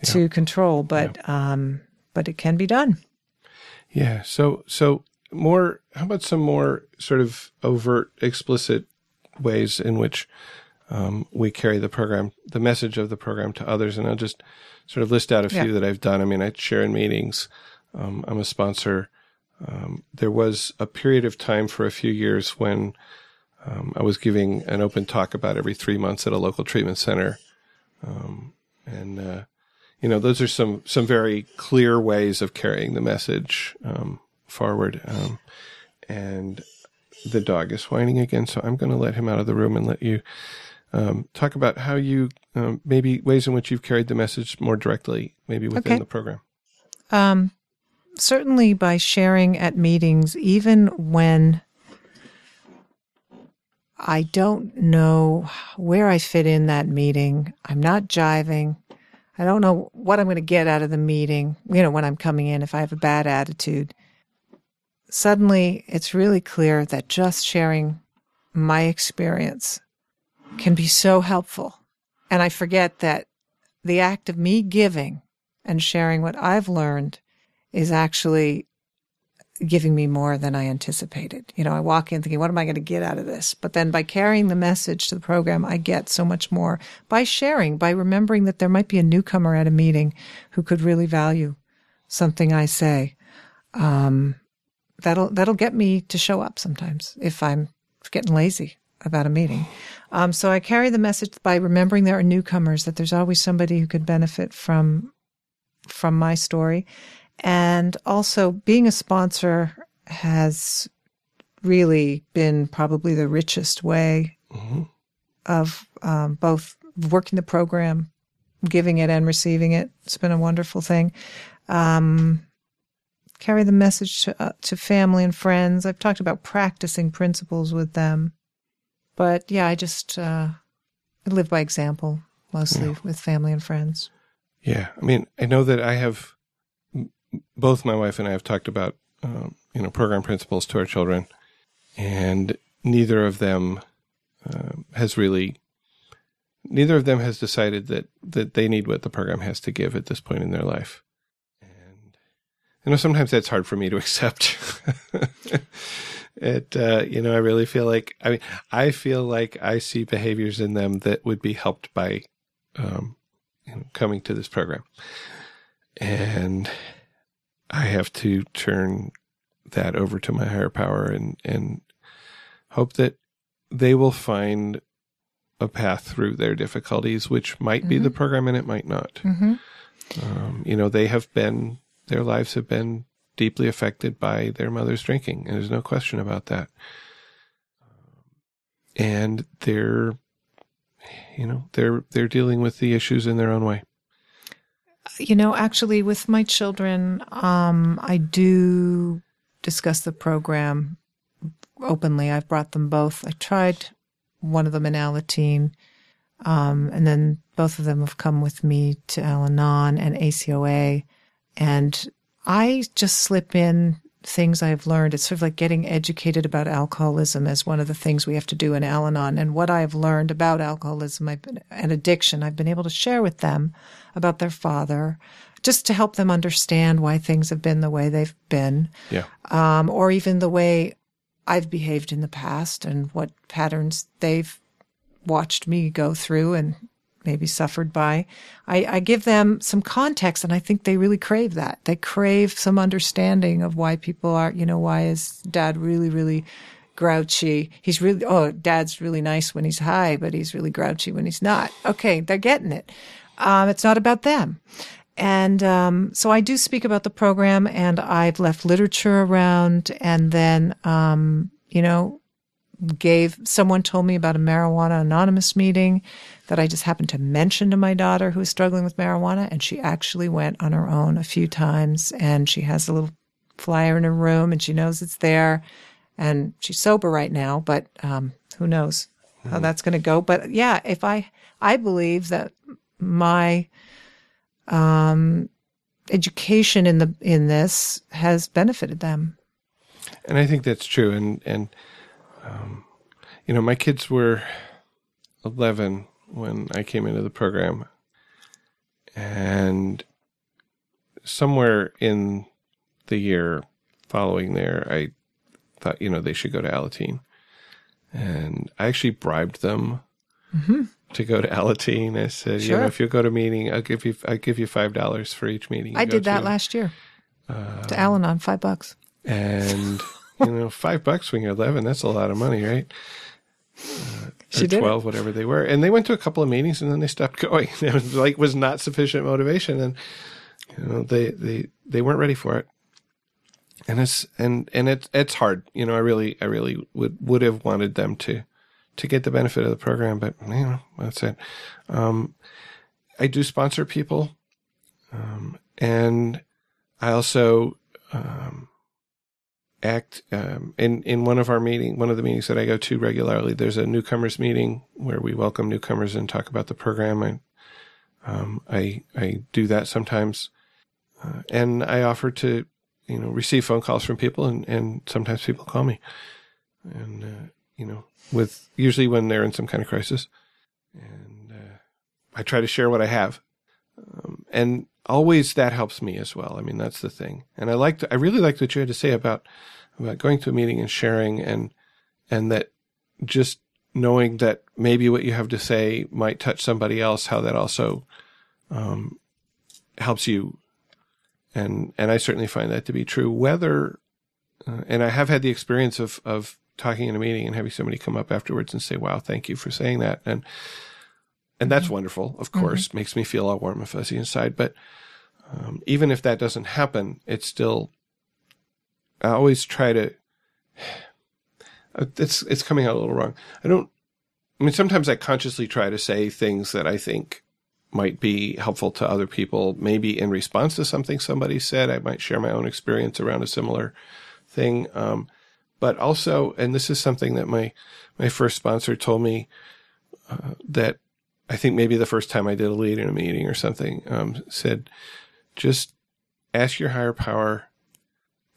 yeah. to control, but yeah. um, but it can be done. Yeah. So so more. How about some more sort of overt, explicit ways in which um, we carry the program, the message of the program to others? And I'll just sort of list out a few yeah. that I've done. I mean, I share in meetings. Um, I'm a sponsor um, there was a period of time for a few years when um, I was giving an open talk about every three months at a local treatment center, um, and uh, you know those are some some very clear ways of carrying the message um, forward. Um, and the dog is whining again, so I'm going to let him out of the room and let you um, talk about how you maybe ways in which you've carried the message more directly, maybe within okay. the program. Um, certainly by sharing at meetings, even when I don't know where I fit in that meeting, I'm not jiving. I don't know what I'm going to get out of the meeting, you know, when I'm coming in, if I have a bad attitude. Suddenly, it's really clear that just sharing my experience can be so helpful. And I forget that the act of me giving and sharing what I've learned is actually giving me more than I anticipated. You know, I walk in thinking, what am I going to get out of this? But then by carrying the message to the program, I get so much more by sharing, by remembering that there might be a newcomer at a meeting who could really value something I say. Um, that'll, that'll get me to show up sometimes if I'm getting lazy about a meeting. Um, so I carry the message by remembering there are newcomers, that there's always somebody who could benefit from from my story. And also being a sponsor has really been probably the richest way hmm of um, both working the program, giving it, and receiving it. It's been a wonderful thing. Um, carry the message to, uh, to family and friends. I've talked about practicing principles with them, but yeah, I just uh, I live by example mostly Yeah. with family and friends. Yeah, I mean, I know that I have both my wife and I have talked about um, you know program principles to our children, and neither of them um has really neither of them has decided that that they need what the program has to give at this point in their life, you know sometimes that's hard for me to accept. it uh, you know I really feel like I mean I feel like I see behaviors in them that would be helped by um, you know, coming to this program. And I have to turn that over to my higher power and, and hope that they will find a path through their difficulties, which might be the program and it might not. Mm-hmm. Um, you know, they have been, their lives have been deeply affected by their mother's drinking, and there's no question about that. And they're, you know, they're they're dealing with the issues in their own way. You know, actually, with my children, um, I do discuss the program openly. I've brought them both. I tried one of them in Alateen, um, and then both of them have come with me to Al Anon and ACOA. And I just slip in things I've learned. It's sort of like getting educated about alcoholism as one of the things we have to do in Al Anon. And what I've learned about alcoholism I've been, and addiction, I've been able to share with them about their father, just to help them understand why things have been the way they've been, Yeah. um, or even the way I've behaved in the past and what patterns they've watched me go through and maybe suffered by. I, I give them some context and I think they really crave that. They crave some understanding of why people are, you know, why is dad really, really grouchy? He's really, oh, dad's really nice when he's high, but he's really grouchy when he's not. Okay, they're getting it. Um, it's not about them. And um, so I do speak about the program, and I've left literature around, and then, um, you know, gave someone told me about a marijuana anonymous meeting that I just happened to mention to my daughter who was struggling with marijuana, and she actually went on her own a few times, and she has a little flyer in her room, and she knows it's there, and she's sober right now, but um, who knows how that's going to go? But yeah, if I I believe that my um, education in the in this has benefited them. And I think that's true. And and um, you know, my kids were eleven when I came into the program, and somewhere in the year following there, I thought you know they should go to Alateen, and I actually bribed them. To go to Alateen, I said, you know, if you go to a meeting, I'll give you, I'll give you five dollars for each meeting. I did that to. last year Uh, to Al-Anon, five bucks. and you know five bucks when you're 11 that's a lot of money right She did it. 12 whatever they were. And they went to a couple of meetings and then they stopped going. It was like was not sufficient motivation. And you know they they they weren't ready for it. And it's and and it's it's hard. You know i really i really would would have wanted them to to get the benefit of the program but you know that's it. Um i do sponsor people. Um and i also um act um, in in one of our meeting one of the meetings that I go to regularly. There's a newcomers meeting where we welcome newcomers and talk about the program. I um, I I do that sometimes, uh, and I offer to you know receive phone calls from people, and and sometimes people call me, and uh, you know with usually when they're in some kind of crisis, and uh, I try to share what I have, um, and always that helps me as well. I mean, that's the thing. And I liked, I really liked what you had to say about, about going to a meeting and sharing and, and that just knowing that maybe what you have to say might touch somebody else, how that also, um, helps you. And, and I certainly find that to be true, whether, uh, and I have had the experience of, of talking in a meeting and having somebody come up afterwards and say, "Wow, thank you for saying that," and and that's Mm-hmm. wonderful. Of course, makes me feel all warm and fuzzy inside. But um, even if that doesn't happen, it's still. I always try to. It's it's coming out a little wrong. I don't. I mean, sometimes I consciously try to say things that I think might be helpful to other people. Maybe in response to something somebody said, I might share my own experience around a similar thing. Um, but also, and this is something that my my first sponsor told me uh, that I think maybe the first time I did a lead in a meeting or something um, said, just ask your higher power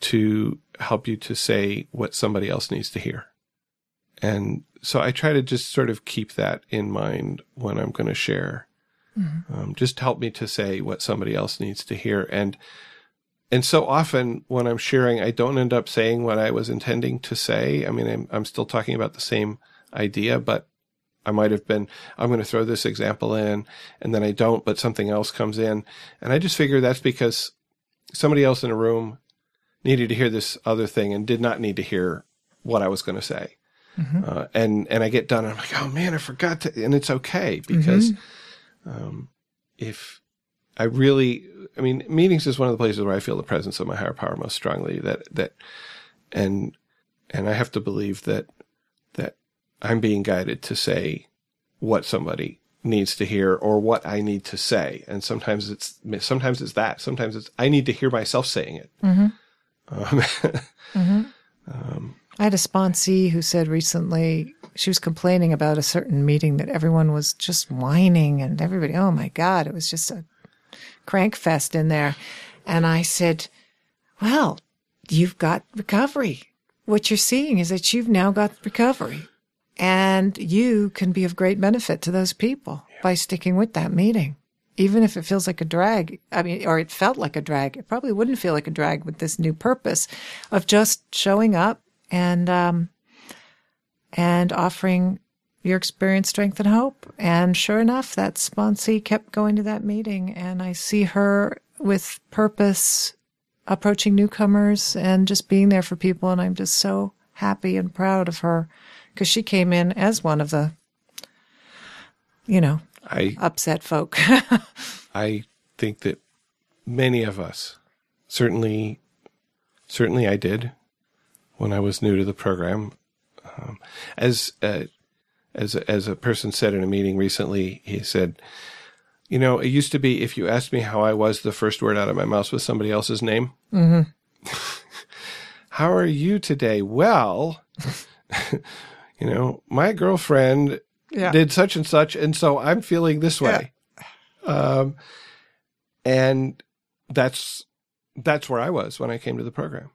to help you to say what somebody else needs to hear. And so I try to just sort of keep that in mind when I'm going to share. Um, just help me to say what somebody else needs to hear. And and so often when I'm sharing, I don't end up saying what I was intending to say. I mean, I'm, I'm still talking about the same idea, but I might have been, I'm going to throw this example in and then I don't, but something else comes in. And I just figure that's because somebody else in a room needed to hear this other thing and did not need to hear what I was going to say. Uh, and, and I get done and I'm like, oh man, I forgot to, and it's okay because, um, if I really, I mean, meetings is one of the places where I feel the presence of my higher power most strongly that, that, and, and I have to believe that I'm being guided to say what somebody needs to hear or what I need to say. And sometimes it's, sometimes it's that. Sometimes it's, I need to hear myself saying it. Mm-hmm. Um, mm-hmm. um, I had a sponsee who said recently she was complaining about a certain meeting that everyone was just whining and everybody, oh my God, it was just a crank fest in there. And I said, well, you've got recovery. What you're seeing is that you've now got recovery and you can be of great benefit to those people by sticking with that meeting. Even if it feels like a drag, I mean, or it felt like a drag, it probably wouldn't feel like a drag with this new purpose of just showing up and um, and offering your experience, strength, and hope. And sure enough, that sponsee kept going to that meeting, and I see her with purpose, approaching newcomers and just being there for people. And I'm just so happy and proud of her because she came in as one of the, you know, I, upset folk. I think that many of us, certainly, certainly I did when I was new to the program. Um, as uh, as a, as a person said in a meeting recently, he said, "You know, it used to be if you asked me how I was, the first word out of my mouth was somebody else's name. Mm-hmm. how are you today? Well, you know, my girlfriend yeah. did such and such, and so I'm feeling this way. Um, and that's that's where I was when I came to the program.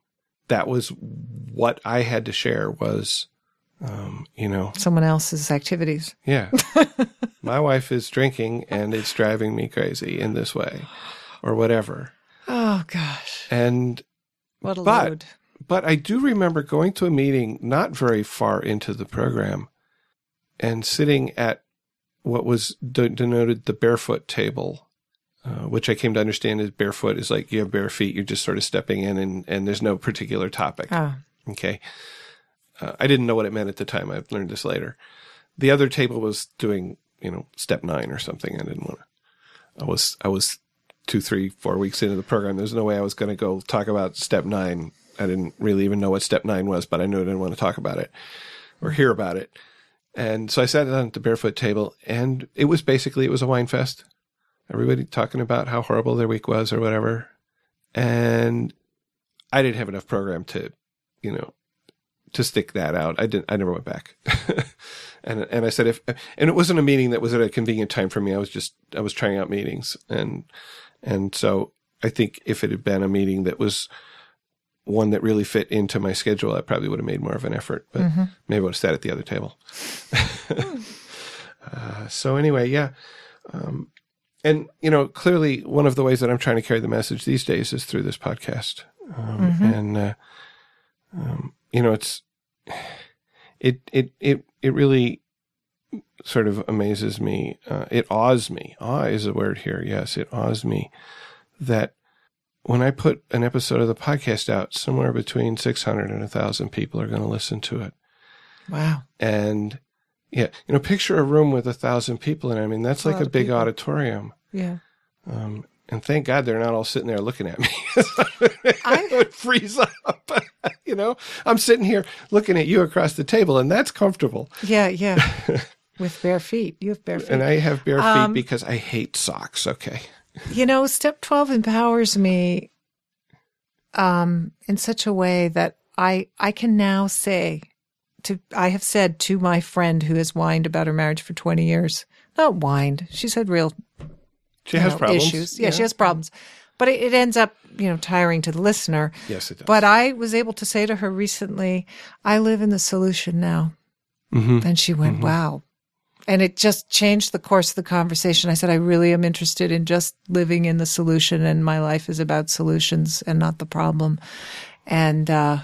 That was what I had to share was, um, you know, Someone else's activities. yeah, my wife is drinking and it's driving me crazy in this way, or whatever. Oh gosh, And what a But- load. But I do remember going to a meeting not very far into the program and sitting at what was de- denoted the barefoot table, uh, which I came to understand is barefoot is like you have bare feet, you're just sort of stepping in and, and there's no particular topic. Oh, Okay. Uh, I didn't know what it meant at the time. I've learned this later. The other table was doing, you know, step nine or something. I didn't want to, I was, I was two, three, four weeks into the program. There's no way I was going to go talk about step nine. I didn't really even know what step nine was, but I knew I didn't want to talk about it or hear about it. And so I sat down at the barefoot table and it was basically, it was a whine fest. Everybody talking about how horrible their week was or whatever. And I didn't have enough program to, you know, to stick that out. I didn't, I never went back. and, and I said, if, and it wasn't a meeting that was at a convenient time for me. I was just, I was trying out meetings. And, and so I think if it had been a meeting that was one that really fit into my schedule, I probably would have made more of an effort, but maybe I would have sat at the other table. uh, so anyway, yeah. Um, and you know, clearly one of the ways that I'm trying to carry the message these days is through this podcast. Um, and, uh, um, you know, it's, it, it, it, it really sort of amazes me. Uh, it awes me. Awe is a word here. Yes. It awes me that when I put an episode of the podcast out, somewhere between 600 and 1,000 people are going to listen to it. Wow. And yeah, you know, picture a room with a thousand people in it. I mean, that's A like lot a big people. auditorium. Yeah. Um, and thank God they're not all sitting there looking at me. I- I would freeze up. you know, I'm sitting here looking at you across the table, and that's comfortable. Yeah. Yeah. With bare feet. You have bare feet. And I have bare feet Um, because I hate socks. Okay. You know, step 12 empowers me um, in such a way that I, I can now say to, I have said to my friend who has whined about her marriage for 20 years, not whined, she's had real She has know, problems. issues. Yeah, she has problems. But it, it ends up, you know, tiring to the listener. Yes, it does. But I was able to say to her recently, I live in the solution now. Mhm. And she went, wow. And it just changed the course of the conversation. I said, I really am interested in just living in the solution, and my life is about solutions and not the problem. And uh,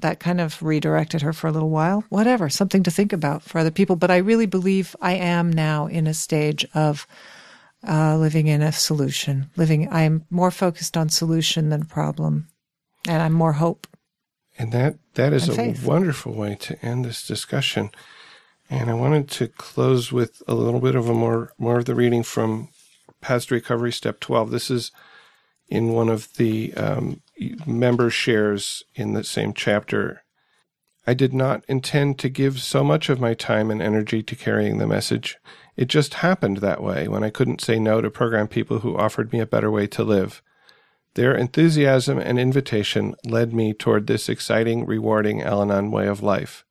that kind of redirected her for a little while. Whatever, something to think about for other people. But I really believe I am now in a stage of uh, living in a solution. Living, I am more focused on solution than problem, and I'm more hope. And that that is And a faith. wonderful way to end this discussion. And I wanted to close with a little bit of a more more of the reading from Paths to Recovery, Step Twelve. This is in one of the um, member shares in the same chapter. I did not intend to give so much of my time and energy to carrying the message. It just happened that way when I couldn't say no to program people who offered me a better way to live. Their enthusiasm and invitation led me toward this exciting, rewarding Al Anon way of life.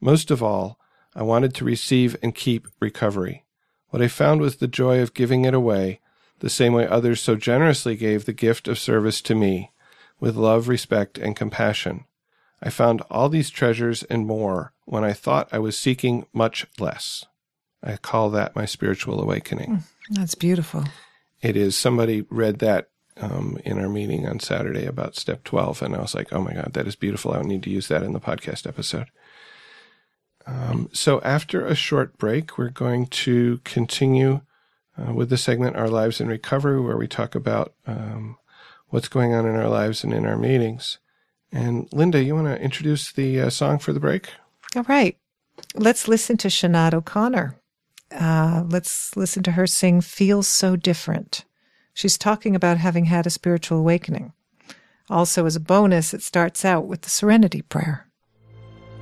Most of all, I wanted to receive and keep recovery. What I found was the joy of giving it away, the same way others so generously gave the gift of service to me, with love, respect, and compassion. I found all these treasures and more when I thought I was seeking much less. I call that my spiritual awakening. That's beautiful. It is. Somebody read that um, in our meeting on Saturday about step 12, and I was like, oh my God, that is beautiful. I need to use that in the podcast episode. Um, so after a short break, we're going to continue uh, with the segment Our Lives in Recovery, where we talk about um, what's going on in our lives and in our meetings. And Linda, you want to introduce the uh, song for the break? All right. Let's listen to Sinead O'Connor. Uh, let's listen to her sing Feels So Different. She's talking about having had a spiritual awakening. Also, as a bonus, it starts out with the Serenity Prayer.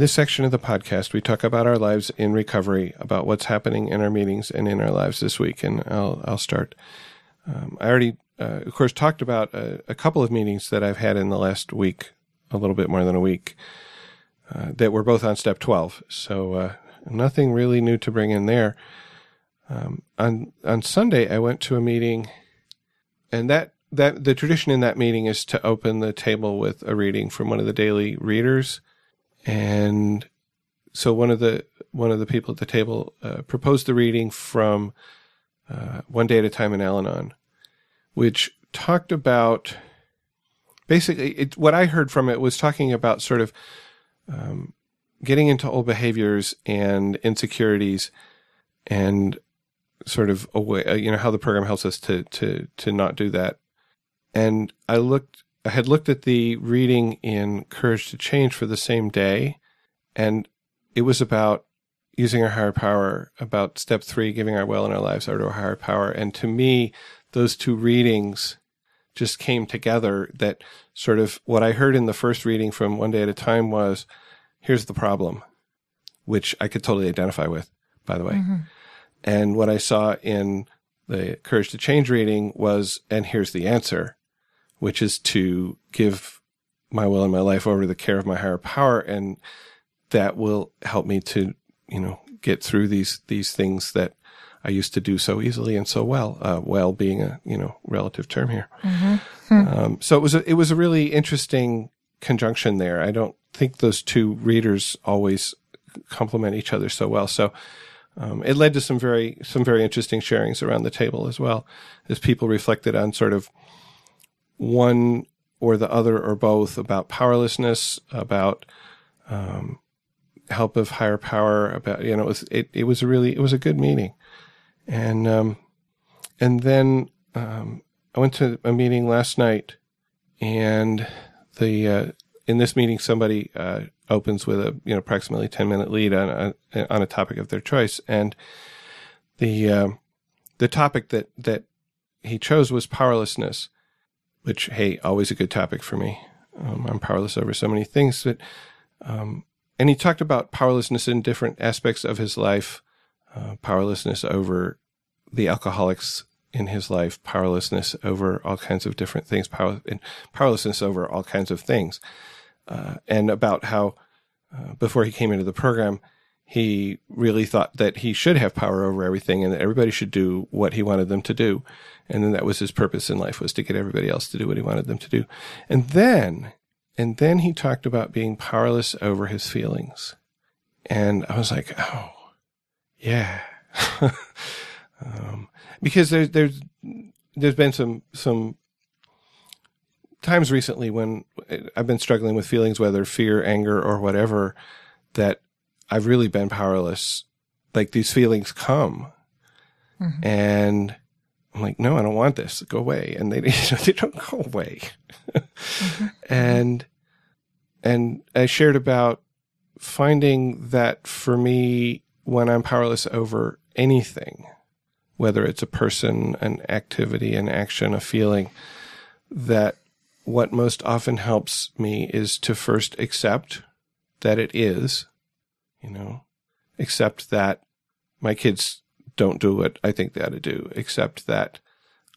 This section of the podcast, we talk about our lives in recovery, about what's happening in our meetings and in our lives this week. And I'll I'll start. Um, I already, uh, of course, talked about a, a couple of meetings that I've had in the last week, a little bit more than a week, uh, that were both on step twelve. So uh, nothing really new to bring in there. Um, on on Sunday, I went to a meeting, and that that the tradition in that meeting is to open the table with a reading from one of the daily readers, and so one of the one of the people at the table uh, proposed the reading from uh, One Day at a Time in Al-Anon, which talked about basically it, what I heard from it was talking about sort of um, getting into old behaviors and insecurities and sort of a way, you know, how the program helps us to, to, to not do that. And I looked, I had looked at the reading in Courage to Change for the same day, and it was about using our higher power, about step three, giving our will and our lives over to our higher power. And to me, those two readings just came together that sort of what I heard in the first reading from One Day at a Time was, here's the problem, which I could totally identify with, by the way. Mm-hmm. And what I saw in the Courage to Change reading was, and here's the answer, which is to give my will and my life over to the care of my higher power. And that will help me to, you know, get through these, these things that I used to do so easily and so well, uh, well being a, you know, relative term here. Mm-hmm. Hmm. Um, so it was, a, it was a really interesting conjunction there. I don't think those two readers always complement each other so well. So, um, it led to some very some very interesting sharings around the table as well, as people reflected on sort of one or the other or both about powerlessness, about um, help of higher power, about you know it was it, it was a really it was a good meeting, and um, and then um, I went to a meeting last night, and the uh, in this meeting somebody uh, opens with a you know approximately 10 minute lead on a, on a topic of their choice. And the uh, the topic that that he chose was powerlessness which hey always a good topic for me um, I'm powerless over so many things but um, and he talked about powerlessness in different aspects of his life uh, powerlessness over the alcoholics in his life powerlessness over all kinds of different things power, powerlessness over all kinds of things uh, and about how uh, before he came into the program, he really thought that he should have power over everything and that everybody should do what he wanted them to do. And then that was his purpose in life was to get everybody else to do what he wanted them to do. And then, and then he talked about being powerless over his feelings. And I was like, oh, yeah. um, because there's, there's, there's been some, some times recently when I've been struggling with feelings, whether fear, anger, or whatever, that I've really been powerless. Like these feelings come mm-hmm. and I'm like, no, I don't want this. Go away. And they, you know, they don't go away. mm-hmm. And, and I shared about finding that for me, when I'm powerless over anything, whether it's a person, an activity, an action, a feeling, that what most often helps me is to first accept that it is, you know, accept that my kids don't do what I think they ought to do, except that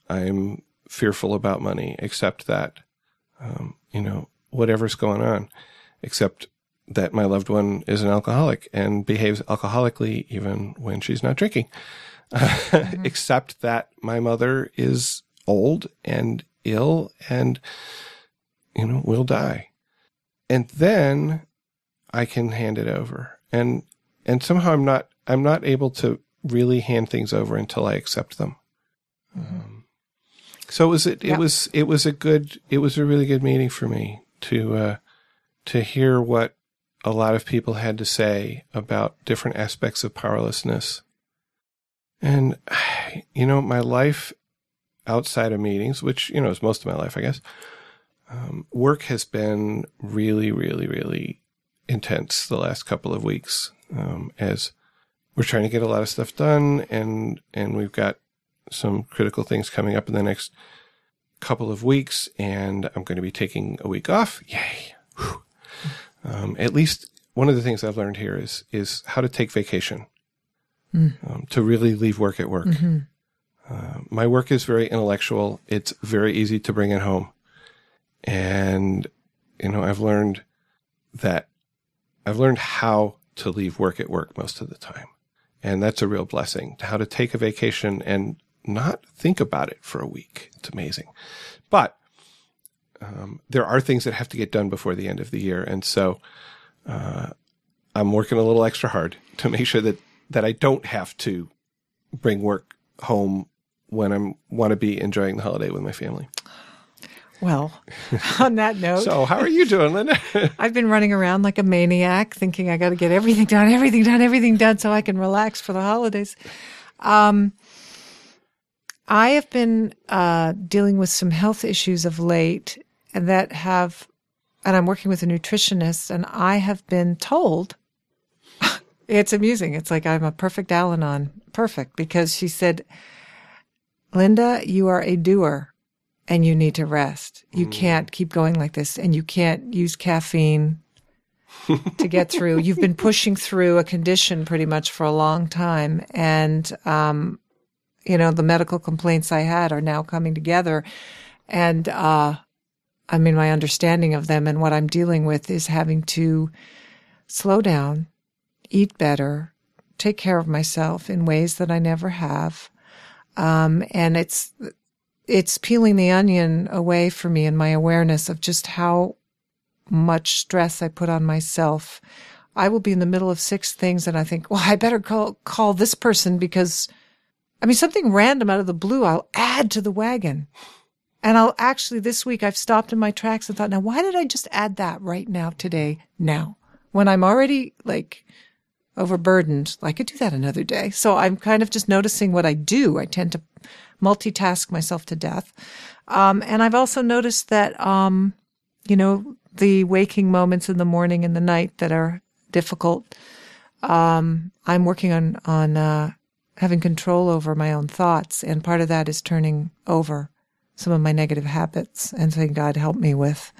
I'm fearful about money, except that, um, you know, whatever's going on, except that my loved one is an alcoholic and behaves alcoholically even when she's not drinking. Mm-hmm. accept that my mother is old and ill and, you know, will die. And then I can hand it over. And, and somehow I'm not, I'm not able to really hand things over until I accept them. Mm-hmm. Um, so it was, it, yeah. it was, it was a good, it was a really good meeting for me to, uh, to hear what a lot of people had to say about different aspects of powerlessness. And, you know, my life outside of meetings, which, you know, is most of my life, I guess, um, work has been really, really, really intense the last couple of weeks um, as we're trying to get a lot of stuff done and, and we've got some critical things coming up in the next couple of weeks and I'm going to be taking a week off. Yay. Um, at least one of the things I've learned here is, is how to take vacation, mm. um, to really leave work at work. Mm-hmm. Uh, my work is very intellectual. It's very easy to bring it home. And, you know, I've learned that I've learned how to leave work at work most of the time. And that's a real blessing. To how to take a vacation and not think about it for a week. It's amazing. But um, there are things that have to get done before the end of the year. And so uh, I'm working a little extra hard to make sure that, that I don't have to bring work home when I want to be enjoying the holiday with my family. Well, on that note, So, how are you doing, Linda? I've been running around like a maniac, thinking I got to get everything done, everything done, everything done, so I can relax for the holidays. Um, I have been uh, dealing with some health issues of late, and that have, and I'm working with a nutritionist, and I have been told. it's amusing. It's like I'm a perfect Al-Anon, perfect, because she said, "Linda, you are a doer." And you need to rest. You can't keep going like this and you can't use caffeine to get through. You've been pushing through a condition pretty much for a long time. And, um, you know, the medical complaints I had are now coming together. And, uh, I mean, my understanding of them and what I'm dealing with is having to slow down, eat better, take care of myself in ways that I never have. Um, and it's, it's peeling the onion away for me in my awareness of just how much stress I put on myself. I will be in the middle of six things and I think, well, I better call, call this person because I mean, something random out of the blue, I'll add to the wagon. And I'll actually, this week, I've stopped in my tracks and thought, now, why did I just add that right now, today, now? When I'm already like overburdened, I could do that another day. So I'm kind of just noticing what I do. I tend to multitask myself to death. Um, and I've also noticed that, um, you know, the waking moments in the morning and the night that are difficult. Um, I'm working on, on, uh, having control over my own thoughts. And part of that is turning over some of my negative habits and saying, God, help me with,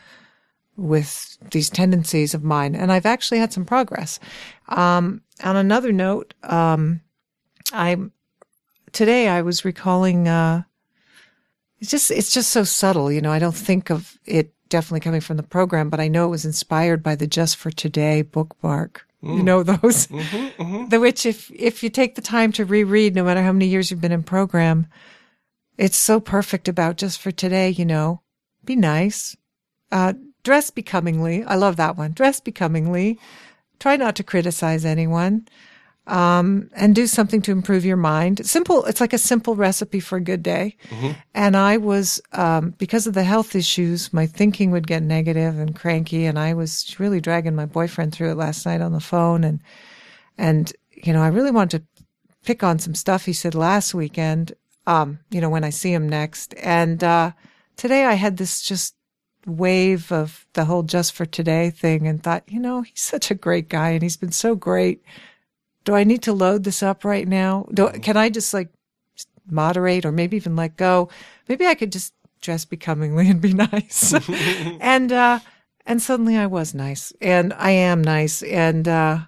with these tendencies of mine. And I've actually had some progress. Um, on another note, um, I'm, today I was recalling, uh, it's just, it's just so subtle. You know, I don't think of it definitely coming from the program, but I know it was inspired by the Just for Today bookmark. You know, those, the which if, if you take the time to reread, no matter how many years you've been in program, it's so perfect about just for today, you know, be nice, uh, dress becomingly. I love that one. Dress becomingly. Try not to criticize anyone. Um, and do something to improve your mind. Simple. It's like a simple recipe for a good day. And I was, um, because of the health issues, my thinking would get negative and cranky. And I was really dragging my boyfriend through it last night on the phone. And, and, you know, I really wanted to pick on some stuff he said last weekend. Um, you know, when I see him next. And, uh, today I had this just wave of the whole just for today thing and thought, you know, he's such a great guy and he's been so great. Do I need to load this up right now? Do, can I just like moderate or maybe even let go? Maybe I could just dress becomingly and be nice. and, uh, and suddenly I was nice and I am nice. And, uh,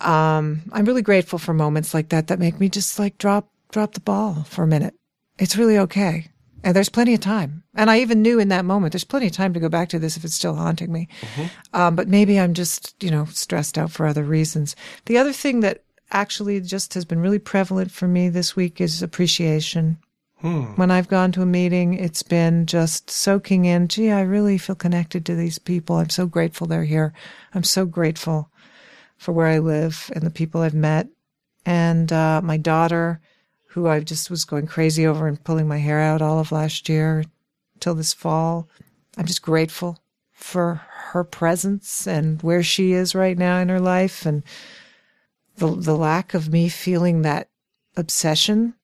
um, I'm really grateful for moments like that that make me just like drop, drop the ball for a minute. It's really okay. And there's plenty of time. And I even knew in that moment, there's plenty of time to go back to this if it's still haunting me. Um, but maybe I'm just, you know, stressed out for other reasons. The other thing that actually just has been really prevalent for me this week is appreciation. When I've gone to a meeting, it's been just soaking in, gee, I really feel connected to these people. I'm so grateful they're here. I'm so grateful for where I live and the people I've met. And uh, my daughter, who I just was going crazy over and pulling my hair out all of last year till this fall. I'm just grateful for her presence and where she is right now in her life and the the lack of me feeling that obsession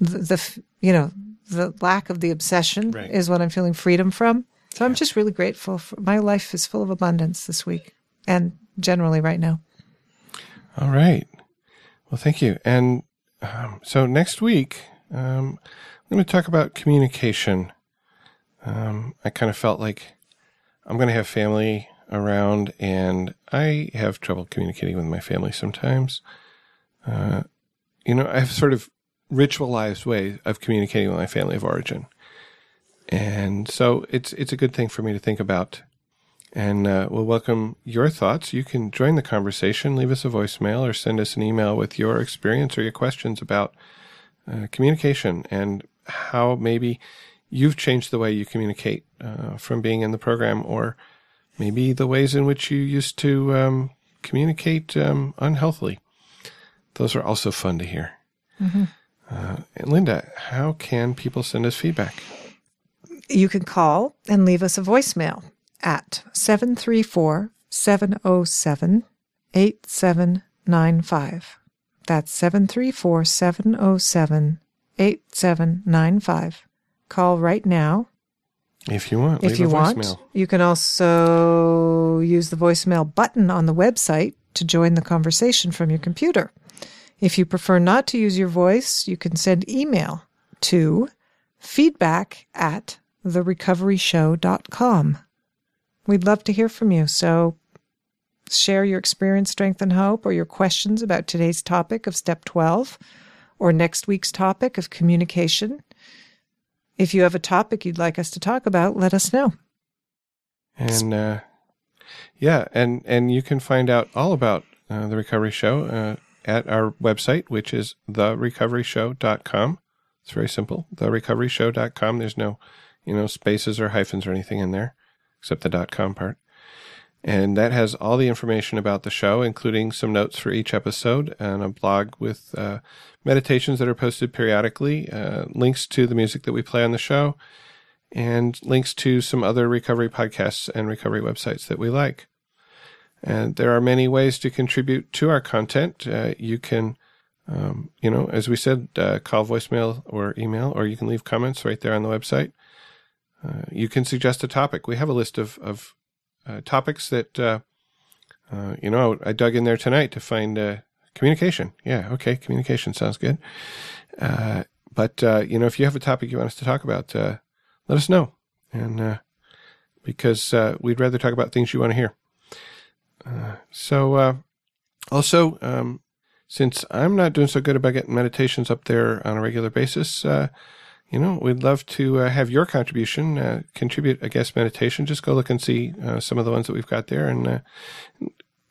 the, the you know the lack of the obsession Right. is what I'm feeling freedom from. So I'm just really grateful for my life is full of abundance this week and generally right now. All right. Well, thank you. And um, so next week, um, I'm going to talk about communication. Um, I kind of felt like I'm going to have family around, and I have trouble communicating with my family sometimes. Uh, you know, I have sort of ritualized way of communicating with my family of origin, and so it's it's a good thing for me to think about And uh, we'll welcome your thoughts. You can join the conversation, leave us a voicemail, or send us an email with your experience or your questions about uh, communication and how maybe you've changed the way you communicate uh, from being in the program, or maybe the ways in which you used to um, communicate um, unhealthily. Those are also fun to hear. Mm-hmm. Uh, and Linda, how can people send us feedback? You can call and leave us a voicemail at 734 707 8795. That's 734 707 8795. Call right now If you want, if you want. voicemail. You can also use the voicemail button on the website to join the conversation from your computer. If you prefer not to use your voice, you can send email to feedback at therecoveryshow.com. We'd love to hear from you. So share your experience, strength, and hope, or your questions about today's topic of step 12 or next week's topic of communication. If you have a topic you'd like us to talk about, let us know. And uh, yeah, and and you can find out all about uh, the Recovery Show uh, at our website, which is therecoveryshow.com. It's very simple, therecoveryshow.com. There's no, you know, spaces or hyphens or anything in there, except the .com part. And that has all the information about the show, including some notes for each episode and a blog with uh, meditations that are posted periodically, uh, links to the music that we play on the show, and links to some other recovery podcasts and recovery websites that we like. And there are many ways to contribute to our content. Uh, you can, um, you know, as we said, uh, call voicemail or email, or you can leave comments right there on the website. Uh, you can suggest a topic. We have a list of, of uh, topics that, uh, uh, you know, I dug in there tonight to find uh, communication. Yeah, okay, communication sounds good. But, you know, if you have a topic you want us to talk about, let us know. And because we'd rather talk about things you want to hear. So, also, um, since I'm not doing so good about getting meditations up there on a regular basis, you know, we'd love to uh, have your contribution, uh, contribute a guest meditation. Just go look and see uh, some of the ones that we've got there, and uh,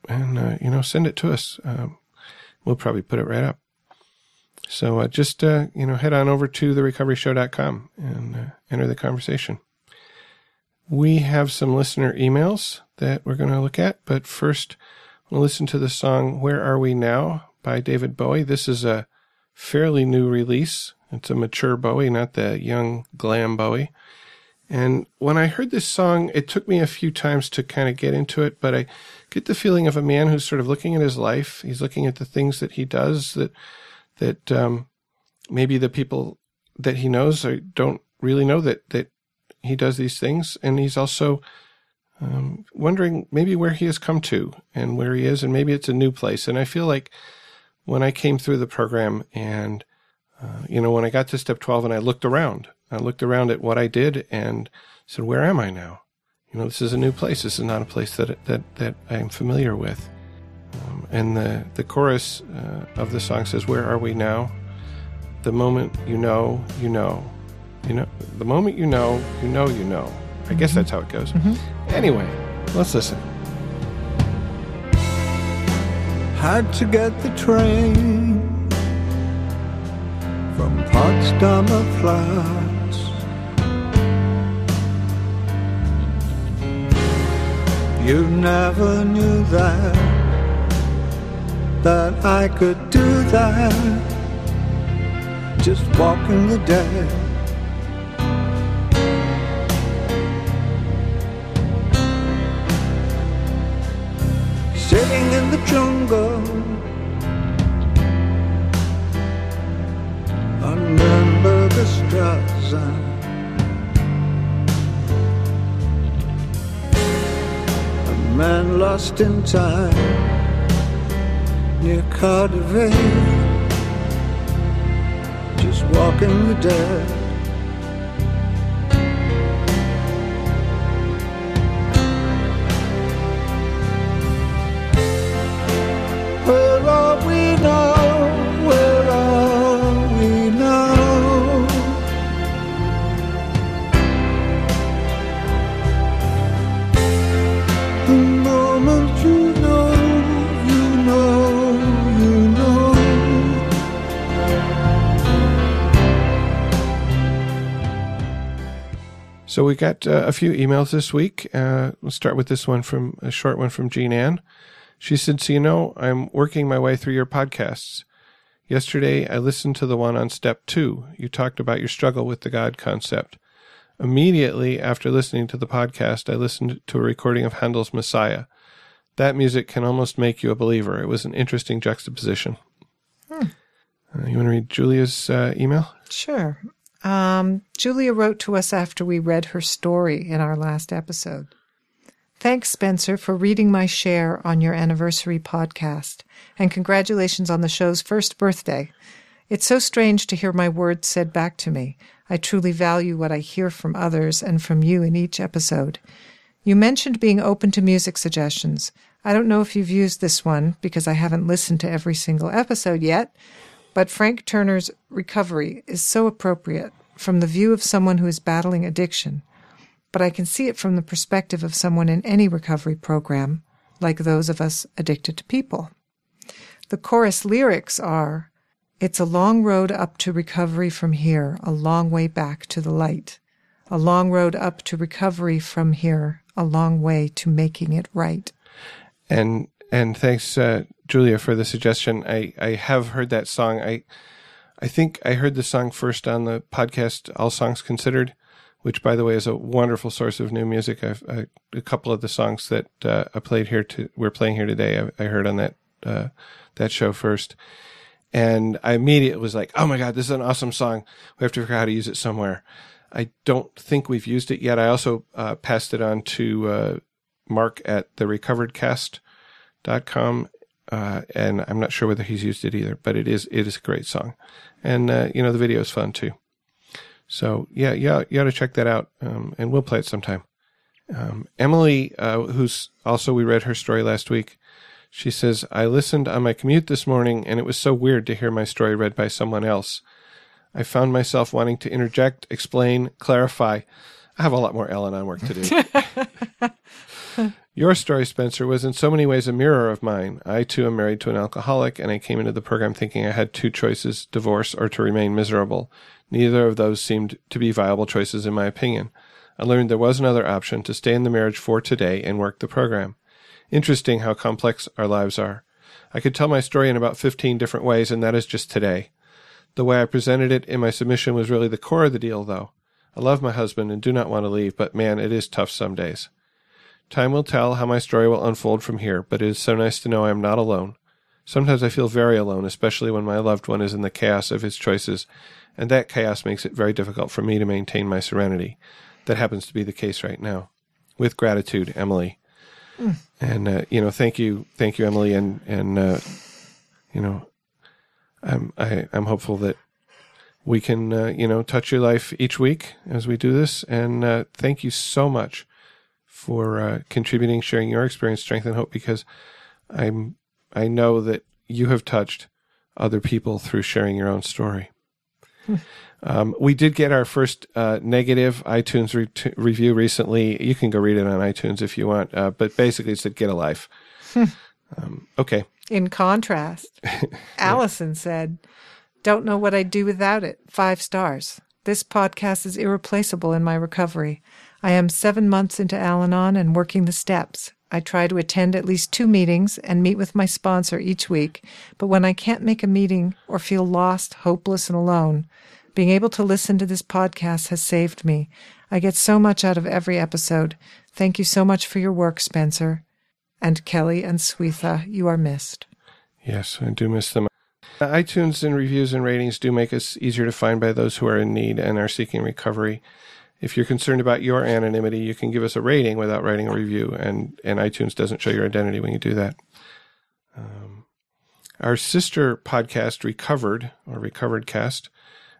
and uh, you know, send it to us. Um, we'll probably put it right up. So uh, just you know, head on over to therecoveryshow.com and enter the conversation. We have some listener emails that we're going to look at, but first, we'll listen to the song "Where Are We Now" by David Bowie. This is a fairly new release. It's a mature Bowie, not the young glam Bowie. And when I heard this song, it took me a few times to kind of get into it, but I get the feeling of a man who's sort of looking at his life. He's looking at the things that he does that that um, maybe the people that he knows don't really know that that he does these things, and he's also um, wondering maybe where he has come to and where he is, and maybe it's a new place. And I feel like when I came through the program, and uh, you know, when I got to step twelve, and I looked around, I looked around at what I did, and said, "Where am I now?" You know, this is a new place. This is not a place that that that I'm familiar with. Um, and the the chorus uh, of the song says, "Where are we now? The moment you know, you know, you know. The moment you know, you know, you know." I guess that's how it goes. Anyway, let's listen. Had to get the train from Potsdamer Platz. You never knew that, that I could do that, just walking the dead. Sitting in the jungle Remember the Straße A man lost in time Near KaDeWe Just walking the dead Where are we now? So we got uh, a few emails this week. Uh, we'll start with this one from a short one from Jean Ann. She said, So you know, I'm working my way through your podcasts. Yesterday, I listened to the one on step two. You talked about your struggle with the God concept. Immediately after listening to the podcast, I listened to a recording of Handel's Messiah. That music can almost make you a believer. It was an interesting juxtaposition. Uh, you want to read Julia's uh, email? Sure. Um, Julia wrote to us after we read her story in our last episode. Thanks, Spencer, for reading my share on your anniversary podcast, and congratulations on the show's first birthday. It's so strange to hear my words said back to me. I truly value what I hear from others and from you in each episode. You mentioned being open to music suggestions. I don't know if you've used this one because I haven't listened to every single episode yet, but Frank Turner's Recovery is so appropriate from the view of someone who is battling addiction. But I can see it from the perspective of someone in any recovery program, like those of us addicted to people. The chorus lyrics are, It's a long road up to recovery from here, a long way back to the light. A long road up to recovery from here, a long way to making it right. And and thanks, uh, Julia, for the suggestion. I, I have heard that song. I I think I heard the song first on the podcast All Songs Considered, which, by the way, is a wonderful source of new music. I, a couple of the songs that uh, I played here to we're playing here today. I, I heard on that uh, that show first, and I immediately was like, "Oh my god, this is an awesome song! We have to figure out how to use it somewhere." I don't think we've used it yet. I also uh, passed it on to uh, Mark at the recoveredcast.com. Uh, and I'm not sure whether he's used it either, but it is it is a great song, and uh, you know the video is fun too. So yeah, yeah, you ought to check that out, um, and we'll play it sometime. Um, Emily, uh, who's also we read her story last week, she says I listened on my commute this morning, and it was so weird to hear my story read by someone else. I found myself wanting to interject, explain, clarify. I have a lot more Al-Anon work to do. Your story, Spencer, was in so many ways a mirror of mine. I too am married to an alcoholic, and I came into the program thinking I had two choices divorce or to remain miserable. Neither of those seemed to be viable choices, in my opinion. I learned there was another option to stay in the marriage for today and work the program. Interesting how complex our lives are. I could tell my story in about 15 different ways, and that is just today. The way I presented it in my submission was really the core of the deal, though. I love my husband and do not want to leave, but man, it is tough some days. Time will tell how my story will unfold from here, but it is so nice to know I am not alone. Sometimes I feel very alone, especially when my loved one is in the chaos of his choices, and that chaos makes it very difficult for me to maintain my serenity. That happens to be the case right now. With gratitude, Emily. Mm. And uh, you know, thank you, thank you, Emily, and and uh, you know, I'm I, I'm hopeful that we can uh, you know touch your life each week as we do this, and uh, thank you so much for uh, contributing, sharing your experience, strength, and hope. Because I'm I know that you have touched other people through sharing your own story. Um, we did get our first uh, negative iTunes re- review recently. You can go read it on iTunes if you want, uh, but basically it said "Get a life." um, okay. In contrast, Allison said, "Don't know what I'd do without it." Five stars. This podcast is irreplaceable in my recovery. I am seven months into Al Anon and working the steps. I try to attend at least two meetings and meet with my sponsor each week, but when I can't make a meeting or feel lost, hopeless, and alone, being able to listen to this podcast has saved me. I get so much out of every episode. Thank you so much for your work, Spencer. And Kelly and Swetha, you are missed. Yes, I do miss them. iTunes and reviews and ratings do make us easier to find by those who are in need and are seeking recovery. If you're concerned about your anonymity, you can give us a rating without writing a review, and, and iTunes doesn't show your identity when you do that. Um, our sister podcast, Recovered, or Recovered Cast,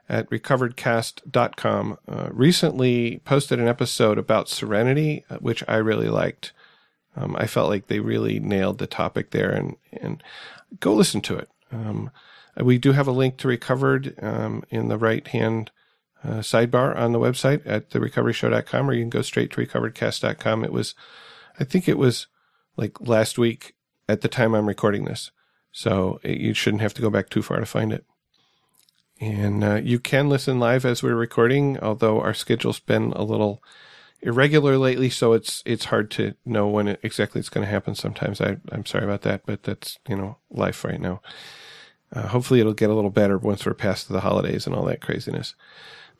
at recoveredcast.com, uh, recently posted an episode about serenity, uh, which I really liked. Um, I felt like they really nailed the topic there, and, and go listen to it. Um, we do have a link to Recovered um, in the right hand uh, sidebar on the website at therecoveryshow.com, or you can go straight to recoveredcast.com. It was, I think it was like last week at the time I'm recording this. So it, you shouldn't have to go back too far to find it. And uh, you can listen live as we're recording, although our schedule's been a little irregular lately, so it's it's hard to know when it, exactly it's going to happen. Sometimes I I'm sorry about that, but that's you know life right now. Uh, hopefully, it'll get a little better once we're past the holidays and all that craziness.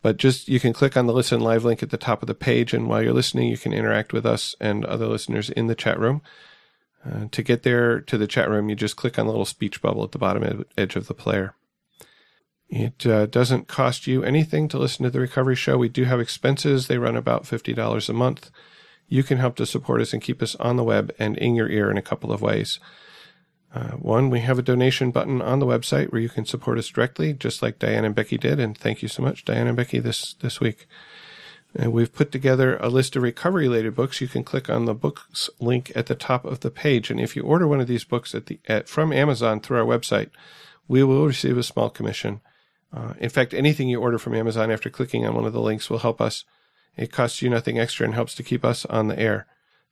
But just you can click on the listen live link at the top of the page, and while you're listening, you can interact with us and other listeners in the chat room. Uh, to get there to the chat room, you just click on the little speech bubble at the bottom ed- edge of the player. It uh, doesn't cost you anything to listen to the Recovery Show. We do have expenses. They run about $50 a month. You can help to support us and keep us on the web and in your ear in a couple of ways. Uh, one, we have a donation button on the website where you can support us directly, just like Diane and Becky did. And thank you so much, Diane and Becky, this, this week. And we've put together a list of recovery related books. You can click on the books link at the top of the page. And if you order one of these books at the, at, from Amazon through our website, we will receive a small commission. Uh, in fact, anything you order from Amazon after clicking on one of the links will help us. It costs you nothing extra and helps to keep us on the air.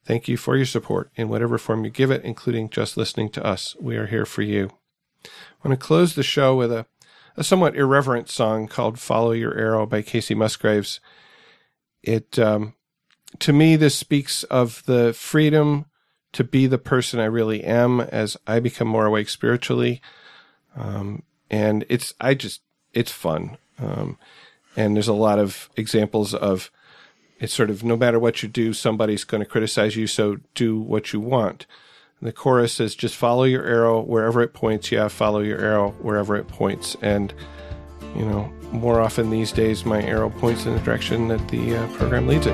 Thank you for your support in whatever form you give it, including just listening to us. We are here for you. I want to close the show with a, a somewhat irreverent song called Follow Your Arrow by Kacey Musgraves. It, um, to me, this speaks of the freedom to be the person I really am as I become more awake spiritually. Um, and it's, I just, it's fun. Um, and there's a lot of examples of it's sort of no matter what you do, somebody's going to criticize you, so do what you want. And the chorus says, just follow your arrow wherever it points. Yeah, follow your arrow wherever it points. And, you know, more often these days, my arrow points in the direction that the uh, program leads it.